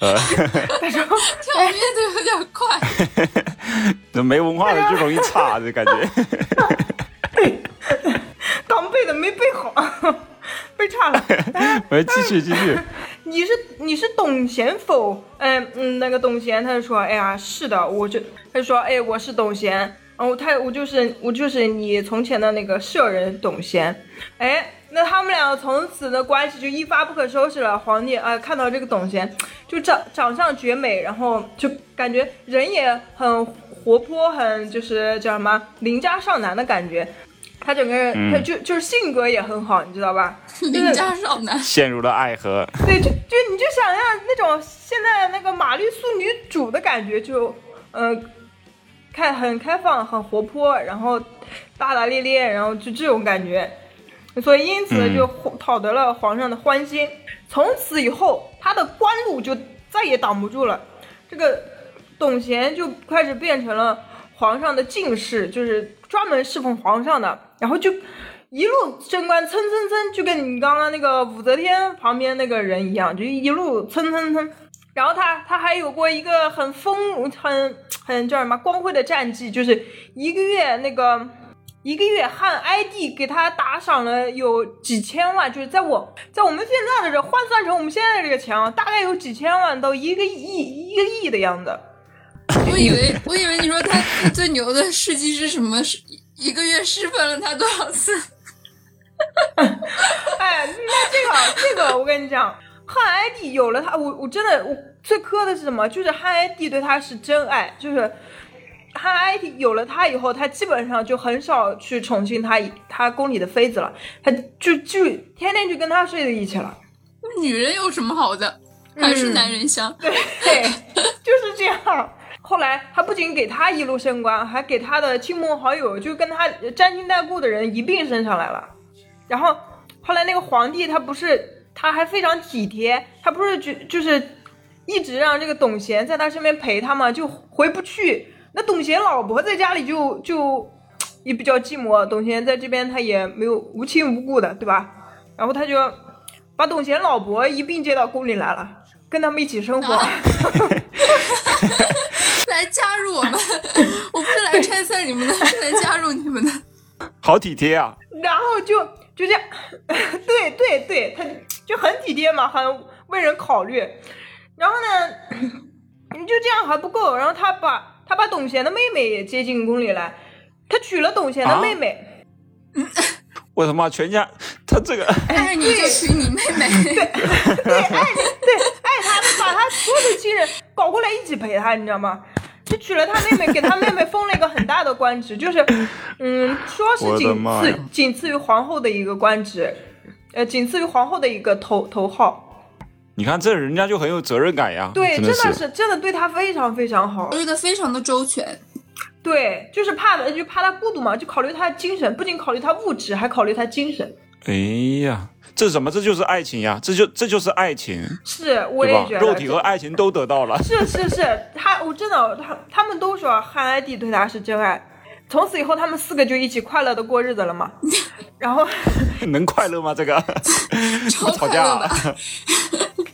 呃，(laughs) 他说 (laughs) 跳跃的有点快。(laughs) 这没文化的就容易差，这感觉。刚背的没背好，背差了。我继续继续。你是你是董贤否？嗯嗯，那个董贤他就说，哎呀，是的，我就他就说，哎，我是董贤，然后他我就是我就是你从前的那个舍人董贤，哎，那他们两个从此的关系就一发不可收拾了。皇帝啊、看到这个董贤，就长长相绝美，然后就感觉人也很活泼，很就是叫什么邻家少男的感觉。他整个人，嗯他就就是性格也很好，你知道吧？(laughs) 邻家少男，陷入了爱河。(laughs) 对，就就你就想象那种现在那个玛丽苏女主的感觉，就呃，开很开放，很活泼，然后大大咧咧，然后就这种感觉，所以因此嗯就讨得了皇上的欢心。从此以后，他的官路就再也挡不住了。这个董贤就开始变成了皇上的进士，就是专门侍奉皇上的，然后就一路升官，蹭蹭蹭，就跟你刚刚那个武则天旁边那个人一样，就一路蹭蹭蹭。然后他他还有过一个很丰很很叫什么光辉的战绩，就是一个月那个一个月汉哀帝给他打赏了有几千万，就是在我在我们现在的这换算成我们现在这个钱啊，大概有几千万到一个亿一个亿的样子。我以为我以为你说他他最牛的事迹是什么？是一个月侍奉了他多少次？(laughs) 哎，那这个这个，我跟你讲，汉哀帝有了他，我我真的我最磕的是什么？就是汉哀帝对他是真爱，就是汉哀帝有了他以后，他基本上就很少去宠幸他他宫里的妃子了，他就就天天就跟他睡在一起了。女人有什么好的？还是男人香？对，就是这样。后来他不仅给他一路升官，还给他的亲朋好友，就跟他沾亲带故的人一并升上来了。然后后来那个皇帝他不是，他还非常体贴，他不是就就是一直让这个董贤在他身边陪他嘛，就回不去。那董贤老婆在家里就就也比较寂寞，董贤在这边他也没有无亲无故的，对吧？然后他就把董贤老婆一并接到宫里来了，跟他们一起生活。(laughs) 来加入我们，我不是来拆散你们的，是来加入你们的。好体贴啊！(laughs) 然后就就这样，(laughs) 对对对，他就很体贴嘛，很为人考虑。然后呢，你 (coughs) 就这样还不够，然后他把他把董贤的妹妹也接进宫里来，他娶了董贤的妹妹。我他妈全家他这个爱 (laughs) 你就娶你妹妹，对，爱对爱他，把他所有的亲人搞过来一起陪他，你知道吗？就娶了他妹妹，给他妹妹封了一个很大的官职，就是，嗯，说是仅次仅次于皇后的一个官职，呃，仅次于皇后的一个头头号。你看这人家就很有责任感呀，对，真真的是。真的对他非常非常好考。虑的非常的周全。对，就是怕的，就怕他孤独嘛，就考虑他的精神，不仅考虑他物质，还考虑他精神。哎呀，这是什么？这就是爱情呀！这就这就是爱情，是，我也觉？得肉体和爱情都得到了。是是是，他我真的他他们都说汉哀帝对他是真爱，从此以后他们四个就一起快乐的过日子了嘛。(laughs) 然后 (laughs) 能快乐吗？这个超 (laughs) 吵架快乐的，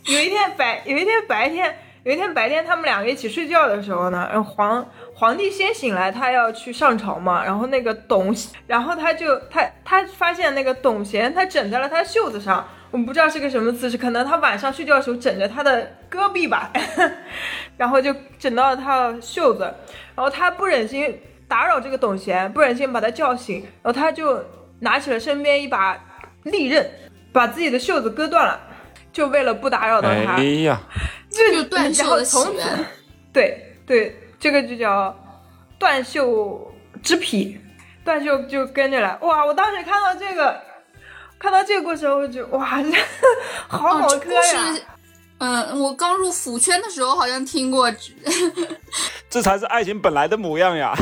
(laughs) 有一天白有一天白天有一天白天他们两个一起睡觉的时候呢，然后皇皇帝先醒来，他要去上朝嘛，然后那个董，然后他就他他发现那个董贤他枕在了他袖子上，我们不知道是个什么姿势，可能他晚上睡觉的时候枕着他的胳臂吧，(laughs) 然后就枕到了他的袖子，然后他不忍心打扰这个董贤，不忍心把他叫醒，然后他就拿起了身边一把利刃，把自己的袖子割断了，就为了不打扰到他。哎呀，这就断袖的起从此源。对对，这个就叫断袖之癖，断袖就跟着来。哇！我当时看到这个，看到这个故事，我就哇，这 (laughs) 好哦，好磕呀！事，嗯，我刚入腐圈的时候好像听过，(laughs) 这才是爱情本来的模样呀，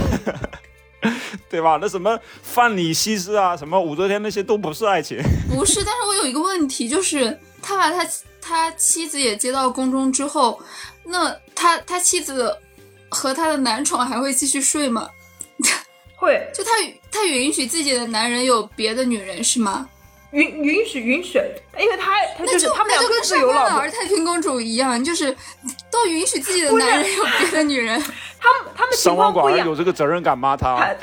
(laughs) 对吧？那什么范蠡、西施啊，什么武则天那些都不是爱情。不是，但是我有一个问题，就是他把他他妻子也接到宫中之后，那他他妻子和他的男宠还会继续睡吗？(laughs) 会就他他允许自己的男人有别的女人是吗？允允许允许，因为他他那就是他们那就跟俩各自上官的有老婆儿，太平公主一样，就是都允许自己的男人有别的女人。(laughs) 他们他们情况不一样有。这个责任感吗？他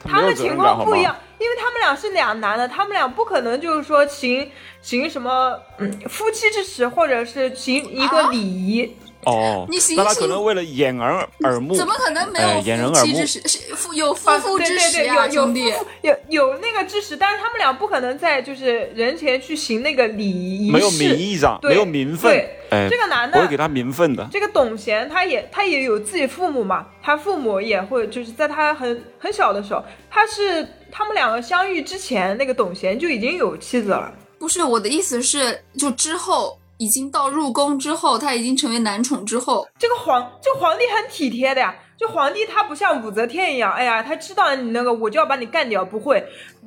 他们情任感好吗况不一样？，因为他们俩是两男的，他们俩不可能就是说行行什么嗯夫妻之实，或者是行一个啊礼仪，哦，你行那他醒可能为了掩耳耳目，怎么可能没哎有掩人耳目夫妻之实？是有夫啊妇之对对对，实呀，有有兄弟。有有那个知识，但是他们俩不可能在就是人前去行那个礼仪仪式，没有名义上，对没有名分对，哎，这个男的不会给他名分的。这个董贤他也他也有自己父母嘛，他父母也会就是在他很很小的时候，他是他们两个相遇之前，那个董贤就已经有妻子了。不是我的意思是，就之后已经到入宫之后，他已经成为男宠之后，这个皇这个皇帝很体贴的呀，就皇帝他不像武则天一样，哎呀，他知道你那个我就要把你干掉，不会，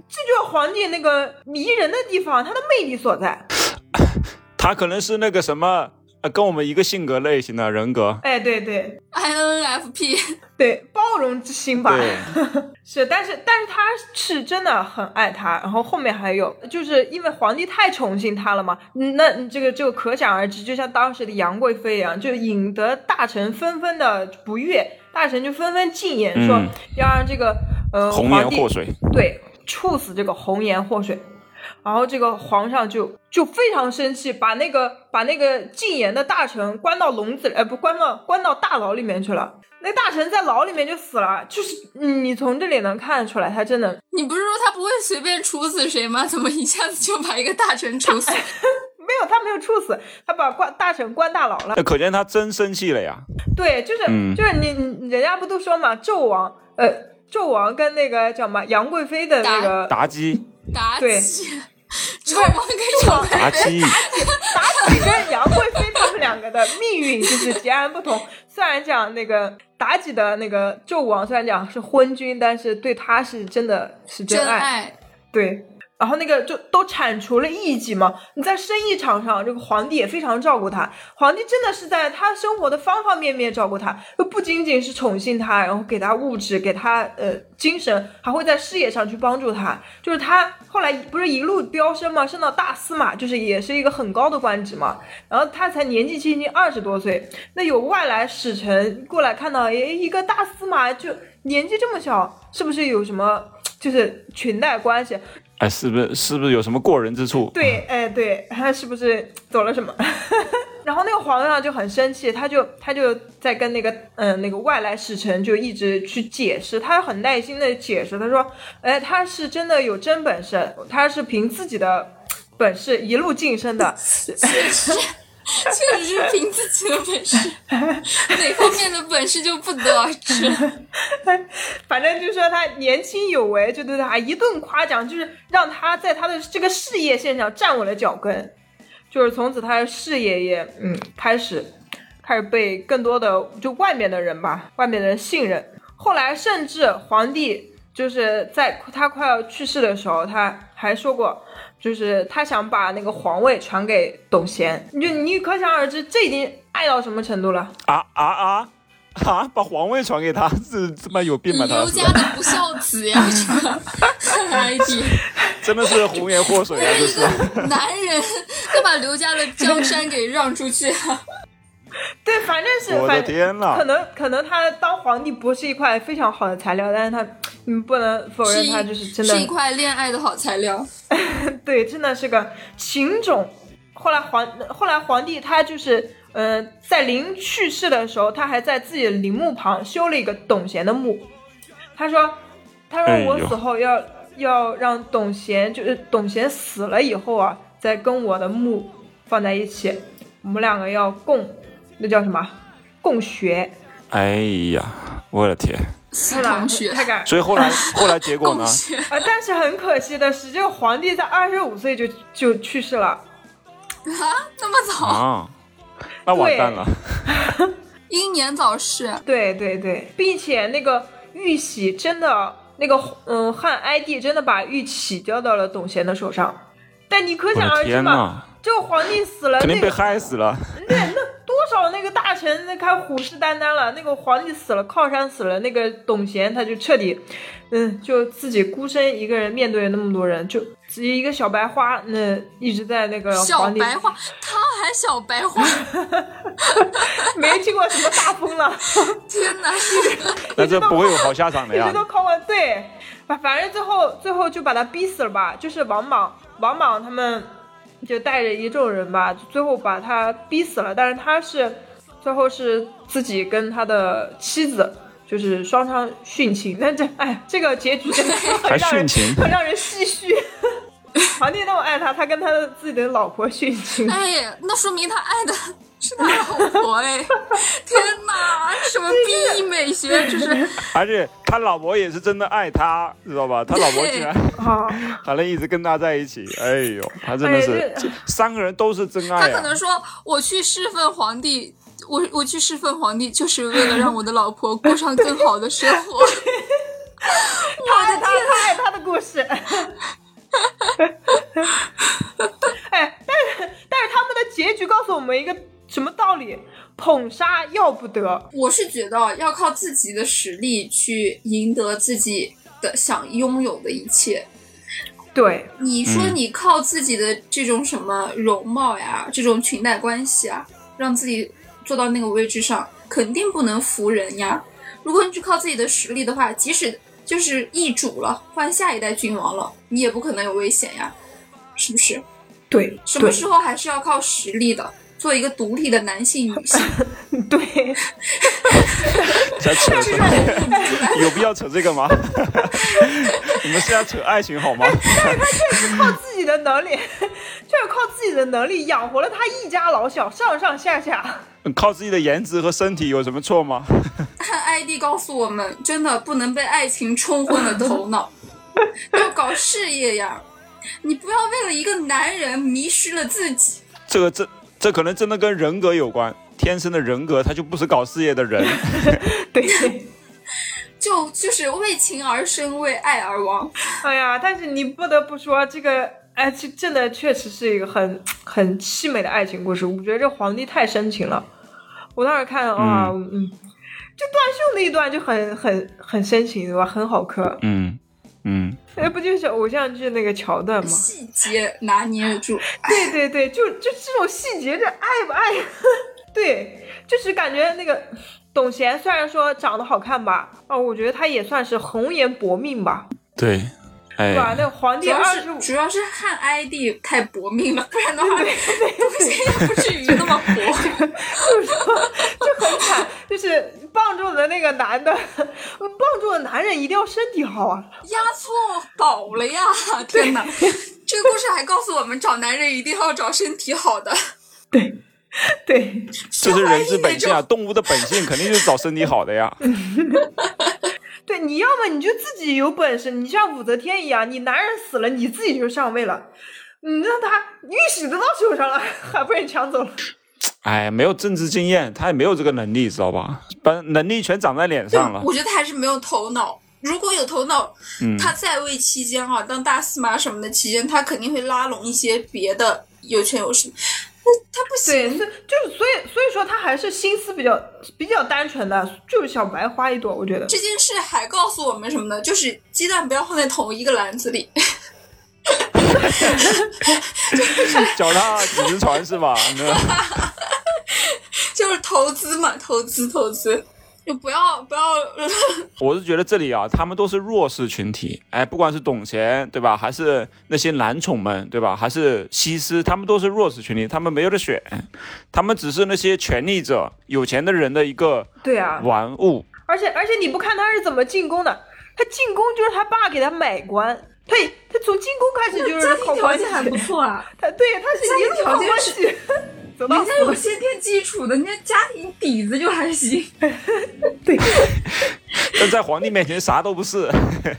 这就是皇帝那个迷人的地方，他的魅力所在。(laughs) 他可能是那个什么，呃，跟我们一个性格类型的人格。哎，对对 INFP，(laughs) 对，包容之心吧。对，(laughs) 是，但是但是他是真的很爱他，然后后面还有，就是因为皇帝太宠幸他了嘛，嗯那这个就可想而知，就像当时的杨贵妃一样，就引得大臣纷纷的不悦，大臣就纷纷进言说嗯要让这个呃红皇帝颜祸水。对处死这个红颜祸水。然后这个皇上就就非常生气，把那个把那个禁言的大臣关到笼子里，呃，不关到关到大牢里面去了。那大臣在牢里面就死了，就是嗯你从这里能看得出来，他真的你不是说他不会随便处死谁吗？怎么一下子就把一个大臣处死？(laughs) 没有，他没有处死，他把关大臣关大牢了。那可见他真生气了呀。对，就是、嗯就是你你人家不都说嘛，纣王呃纣王跟那个叫什么杨贵妃的那个妲己，妲对己，纣王跟杨贵妲己，妲己跟杨贵妃他们两个的命运就是截然不同。虽然讲那个妲己的那个纣王虽然讲是昏君，但是对他是真的是真真。爱，对，然后那个就都铲除了异己嘛。你在生意场上，这个皇帝也非常照顾他。皇帝真的是在他生活的方方面面照顾他，就不仅仅是宠幸他，然后给他物质，给他呃精神，还会在事业上去帮助他。就是他后来不是一路飙升嘛，升到大司马，就是也是一个很高的官职嘛。然后他才年纪轻轻二十多岁，那有外来使臣过来看到，诶，一个大司马就年纪这么小，是不是有什么就是裙带关系？哎，是不是是不是有什么过人之处？对，哎，对，他是不是走了什么？(laughs) 然后那个皇上就很生气，他就他就在跟那个嗯、那个外来使臣就一直去解释，他很耐心的解释，他说，哎，他是真的有真本事，他是凭自己的本事一路晋升的，(laughs) (laughs) 确实，是凭自己的本事，哪方面的本事就不得而知。(laughs) 反正就说他年轻有为，就对他一顿夸奖，就是让他在他的这个事业线上站稳了脚跟，就是从此他的事业也嗯开始开始被更多的就外面的人吧，外面的人信任。后来甚至皇帝就是在他快要去世的时候，他还说过。就是他想把那个皇位传给董贤，你就你可想而知，这已经爱到什么程度了。啊啊啊啊！把皇位传给他，这他妈有病吧？他刘家的不孝子呀，这个 ID，真的是红颜祸水啊！这是。(laughs) 男人都把刘家的江山给让出去了。(laughs) 对，反正是我的反天呐可能可能他当皇帝不是一块非常好的材料，但是他你不能否认他就是真的是一块恋爱的好材料。(laughs) 对，真的是个情种。后来皇后来皇帝他就是呃在临去世的时候，他还在自己的陵墓旁修了一个董贤的墓。他说他说我死后要、要让董贤就是董贤死了以后啊，再跟我的墓放在一起，我们两个要共那叫什么共学。哎呀，我的天！是同学，太感所以后来 (laughs) 后来结果呢啊！但是很可惜的是，这个皇帝在二十五岁就就去世了。啊那么早，啊，那完蛋了。英年早逝。(laughs) 对对对，并且那个玉玺真的那个嗯汉哀帝真的把玉玺交到了董贤的手上。但你可想而知嘛，这个皇帝死了，肯定被那个害死了。(laughs) 对那多少那个大臣那开虎视眈眈了。那个皇帝死了，靠山死了，那个董贤他就彻底，嗯，就自己孤身一个人面对那么多人，就自己一个小白花，那一直在那个小皇帝白花，他还小白花，没听过什么大风了，(laughs) 天哪！那这不会有好下场的呀一直。都靠我对，反反正最后最后就把他逼死了吧，就是王莽王莽他们就带着一众人吧，最后把他逼死了，但是他是最后是自己跟他的妻子就是双双殉情。但这哎，这个结局真的是很让人殉情很让人唏嘘。(laughs) 皇帝那么爱他，他跟他的自己的老婆殉情。哎呀，那说明他爱的是他老婆哎！(laughs) 天哪，什么 B 美学，就是而且他老婆也是真的爱他，知道吧？他老婆居然啊，(laughs) 还能一直跟他在一起，哎呦，他真的是哎三个人都是真爱啊！可能说我去侍奉皇帝。我我去侍奉皇帝，就是为了让我的老婆过上更好的生活。我 (laughs) 爱他，他爱他的故事。哎，但是但是他们的结局告诉我们一个什么道理？捧杀要不得。我是觉得要靠自己的实力去赢得自己的想拥有的一切。对，你说嗯你靠自己的这种什么容貌呀，这种裙带关系啊，让自己坐到那个位置上，肯定不能服人呀。如果你只靠自己的实力的话，即使就是易主了，换下一代君王了，你也不可能有危险呀，是不是？对，什么时候还是要靠实力的，做一个独立的男性女性。(laughs) 对？(laughs) 对，在扯什么？(laughs) 有必要扯这个吗？你们是要扯爱情好吗？但是他确实靠自己的能力，就是靠自己的能力养活了他一家老小，上上下下。靠自己的颜值和身体有什么错吗？看 ID 告诉我们，真的不能被爱情冲昏了头脑，要搞事业呀！你不要为了一个男人迷失了自己。这个这这可能真的跟人格有关，天生的人格他就不是搞事业的人。(laughs) 对，就就是为情而生，为爱而亡。哎呀，但是你不得不说，这个哎，这真的确实是一个很很凄美的爱情故事。我觉得这皇帝太深情了。我当时看啊，嗯，就断袖那一段就很很很深情，对吧？很好磕。嗯嗯，那 (laughs) 不就是偶像剧那个桥段吗？细节拿捏住，对对对，就就这种细节，这爱不爱？(laughs) 对，就是感觉那个董贤虽然说长得好看吧，啊，我觉得他也算是红颜薄命吧，对？哎，那个皇帝主要二十五，是主要是看 ID 太薄命了，不然的话，东西也不至于那么薄。就是说就很惨，就是傍住的那个男的，傍住的男人一定要身体好啊。压错宝了呀！天哪，(laughs) 这个故事还告诉我们，找男人一定要找身体好的。对，对，这是人之本性啊，动物的本性肯定就是找身体好的呀。(laughs) 对，你要么你就自己有本事，你像武则天一样，你男人死了，你自己就上位了，你让他玉玺都到手上了，还被人抢走了。(laughs) 哎，没有政治经验，他也没有这个能力，知道吧？把能力全长在脸上了。我觉得他还是没有头脑。如果有头脑，嗯他在位期间哈、当大司马什么的期间，他肯定会拉拢一些别的有权有势。他他不，行，所以就是所以所以说他还是心思比较比较单纯的，就是小白花一朵，我觉得。这件事还告诉我们什么呢？就是鸡蛋不要放在同一个篮子里。(laughs) 脚踏几只船是吧？那 (laughs) 就是投资嘛，投资投资，就不要不要，(laughs) 我是觉得这里啊，他们都是弱势群体，哎，不管是董贤对吧，还是那些男宠们对吧，还是西施，他们都是弱势群体，他们没有得选，他们只是那些权力者、有钱的人的一个对啊，玩物。而且而且你不看他是怎么进宫的，他进宫就是他爸给他买官，他他从进宫开始就是家庭条靠关系件，还不错啊，(laughs) 他对他是一路靠关系，走到人家有先天基础的，人家家庭底子就还行。(laughs) 对，(laughs) 但在皇帝面前啥都不是。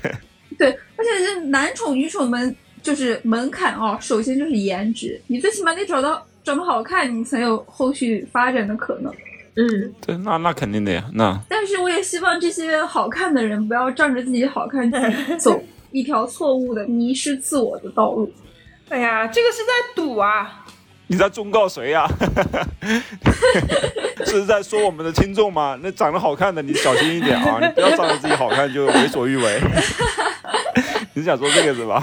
(laughs) 对，而且这男宠女宠们就是门槛哦，首先就是颜值，你最起码得找到长得好看，你才有后续发展的可能。嗯，对，那那肯定的呀，那但是我也希望这些好看的人不要仗着自己好看去走一条错误的迷失自我的道路。哎呀，这个是在赌啊，你在忠告谁呀、(laughs) 是在说我们的听众吗？那长得好看的你小心一点啊，(laughs) 你不要仗着自己好看就为所欲为。(laughs) 你是想说这个是吧？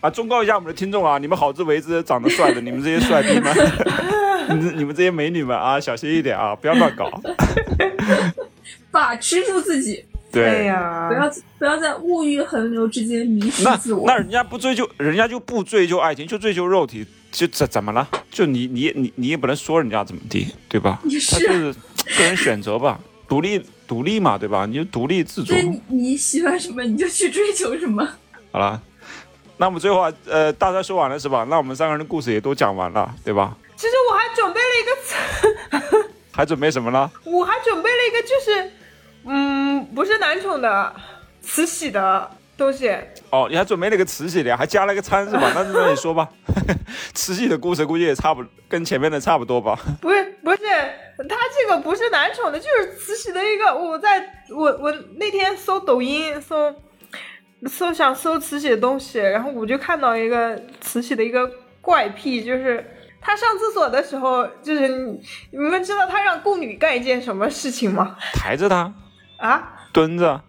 啊，忠告一下我们的听众啊，你们好自为之，长得帅的，你们这些帅逼们，你们你们这些美女们啊，小心一点啊，不要乱搞。把持住自己，对，哎呀不，要不要在物欲横流之间迷失自我。那人家不追求，人家就不追求爱情，就追求肉体，就怎怎么了？就你你你你也不能说人家怎么地，对吧？也他就是是个人选择吧，(laughs) 独立独立嘛，对吧？你就独立自主对。你你喜欢什么你就去追求什么。好了，那我们最后啊呃，大家说完了是吧？那我们三个人的故事也都讲完了，对吧？其实我还准备了一个词，(laughs) 还准备什么呢？我还准备了一个就是，嗯，不是男宠的，慈禧的东西。哦，你还准备了个慈禧的，还加了个餐是吧？(laughs) 那那你说吧，(laughs) 慈禧的故事估计也差不跟前面的差不多吧？不是不是，他这个不是男宠的，就是慈禧的一个。我在我我那天搜抖音搜搜想搜慈禧的东西，然后我就看到一个慈禧的一个怪癖，就是她上厕所的时候，就是你你们知道她让宫女干一件什么事情吗？抬着他，啊，蹲着，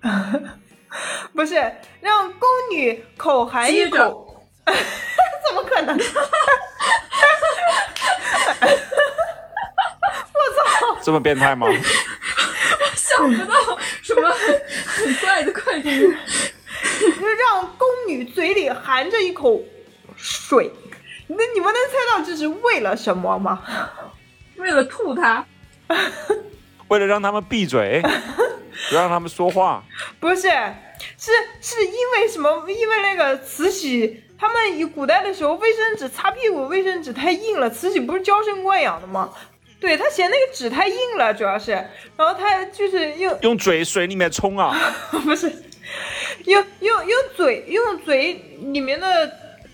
(laughs) 不是让宫女口含一口，(laughs) 怎么可能？(laughs) 我操这么变态吗？想不到什么很怪的快点。就是让宫女嘴里含着一口水。那你们能猜到这是为了什么吗？为了吐他，为了让他们闭嘴，(laughs) 不让他们说话。不是，是是因为什么？因为那个慈禧，他们以古代的时候，卫生纸擦屁股，卫生纸太硬了。慈禧不是娇生惯养的吗？对他嫌那个纸太硬了，主要是，然后他就是用用嘴水里面冲啊！(laughs) 不是用用用嘴用嘴里面的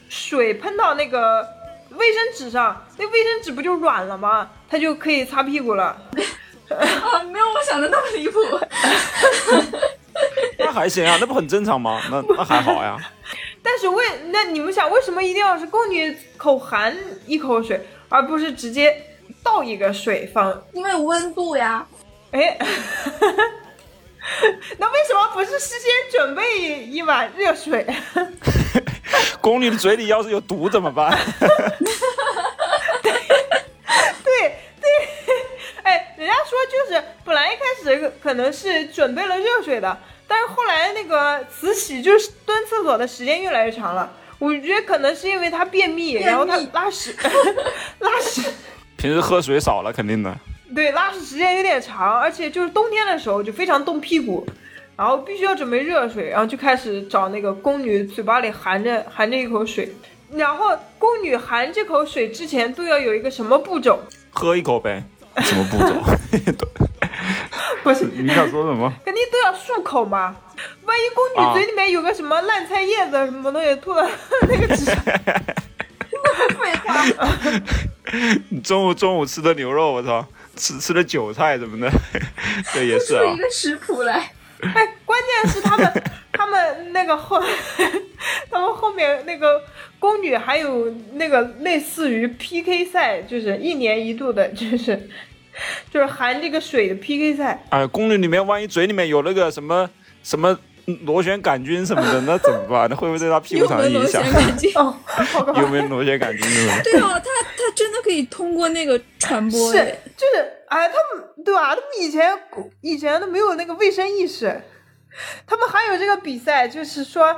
水喷到那个卫生纸上，那卫生纸不就软了吗？他就可以擦屁股了。(laughs) 啊，没有我想的那么离谱。(laughs) 那还行啊，那不很正常吗？那 (laughs) 那还好呀。但是为那你们想，为什么一定要是宫女口含一口水，而不是直接倒一个水放？因为温度呀，哎，那为什么不是事先准备一碗热水？宫女的嘴里要是有毒怎么办？对对，哎，人家说就是本来一开始可能是准备了热水的，但是后来那个慈禧就是蹲厕所的时间越来越长了。我觉得可能是因为她便秘，便秘然后她拉屎，(laughs) 拉屎，平时喝水少了，肯定的。对，拉屎时间有点长，而且就是冬天的时候就非常冻屁股，然后必须要准备热水，然后就开始找那个宫女嘴巴里含着含着一口水，然后宫女含这口水之前都要有一个什么步骤？喝一口呗，什么步骤？(laughs) 不是，你想说什么？肯定都要漱口嘛。万一宫女啊嘴里面有个什么烂菜叶子什么东西吐到 (laughs) 那个纸上，废话。你 (laughs) 中午中午吃的牛肉，我操，吃吃的韭菜什么的，这，也是啊出一。个食谱来，(laughs) 哎，关键是他们他们那个后，他们后面那个宫女还有那个类似于 PK 赛，就是一年一度的，就是就是含这个水的 PK 赛。哎，宫女里面万一嘴里面有那个什么什么螺旋杆菌什么的，那怎么办？那会不会对她屁股有没有螺上有影响旋？杆菌？有！没有螺旋杆菌？(laughs) 对哦，它它真的可以通过那个传播是哎。就是哎，他们对吧？他们以前以前都没有那个卫生意识，他们还有这个比赛，就是说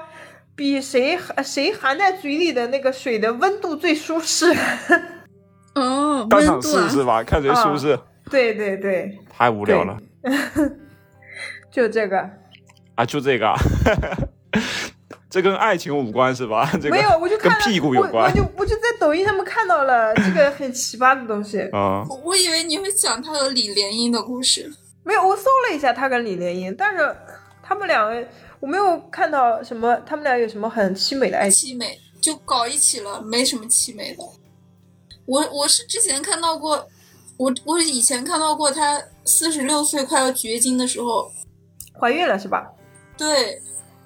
比谁含谁含在嘴里的那个水的温度最舒适。哦，当 (laughs) 场温度啊，试试吧，看谁舒适。对对对，太无聊了 (laughs) 就这个。啊！就这个啊，这跟爱情无关是吧？(laughs) 这个没有，我就跟看了屁股有我，我关就我就在抖音上面看到了这个很奇葩的东西。啊。我我以为你会讲他和李莲英的故事。没有，我搜了一下他跟李莲英，但是他们两个我没有看到什么，他们俩有什么很凄美的爱情。凄美就搞一起了，没什么凄美的。我我是之前看到过，我我以前看到过她四十六岁快要绝经的时候，怀孕了是吧？对，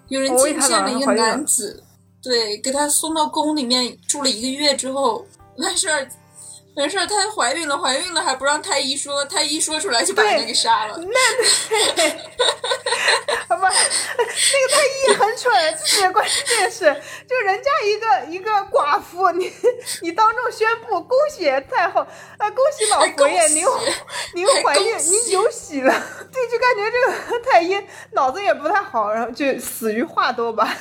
有人我也看进献了一个男子，对，给他送到宫里面住了一个月之后，完事儿。完事儿，她怀孕了，怀孕了还不让太医说，太医说出来就把人家给杀了。(laughs) 好吧，那个太医很蠢，就是关键是，就人家一个一个寡妇，你你当众宣布恭喜太后，啊，恭喜老佛爷，您您怀孕，您有喜了，对，就感觉这个太医脑子也不太好，然后就死于话多吧。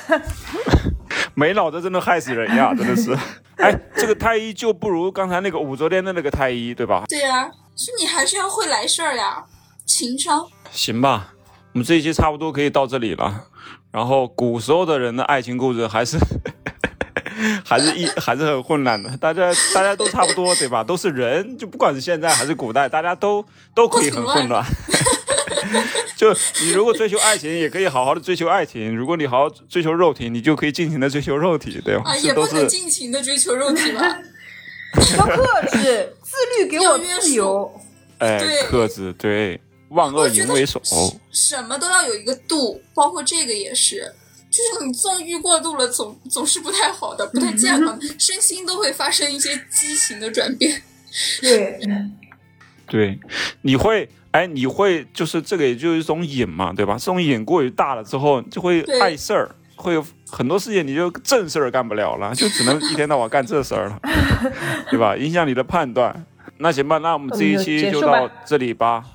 没脑子真的害死人呀，真的是。哎，这个太医就不如刚才那个武则天的那个太医，对吧？对呀、是你还是要会来事儿呀，情商。行吧，我们这一期差不多可以到这里了。然后古时候的人的爱情故事还是 (laughs) 还是一还是很混乱的，大家大家都差不多对吧？都是人，就不管是现在还是古代，大家都都可以很混乱。(laughs) (laughs) 就你如果追求爱情，也可以好好的追求爱情；如果你好好追求肉体，你就可以尽情的追求肉体，对吧？啊，也不能尽情的追求肉体吧。要 (laughs) 克制，自律给我约束自由。哎对克制，对，万恶淫为首。什么都要有一个度，包括这个也是。就是你纵欲过度了，总总是不太好的，不太健康，(laughs) 身心都会发生一些畸形的转变。对，对，你会，哎，你会，就是这个，也就是一种瘾嘛，对吧？这种瘾过于大了之后，就会碍事儿，会有很多事情你就正事儿干不了了，(laughs) 就只能一天到晚干这事儿了，对吧？影响你的判断。那行吧，那我们这一期就到这里吧。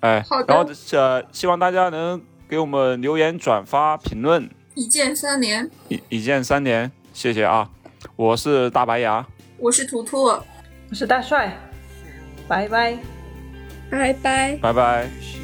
哎好，的然后呃，希望大家能给我们留言、转发、评论，一键三连，一一键三连，谢谢啊！我是大白牙，我是图图，我是大帅，拜拜。拜拜。拜拜。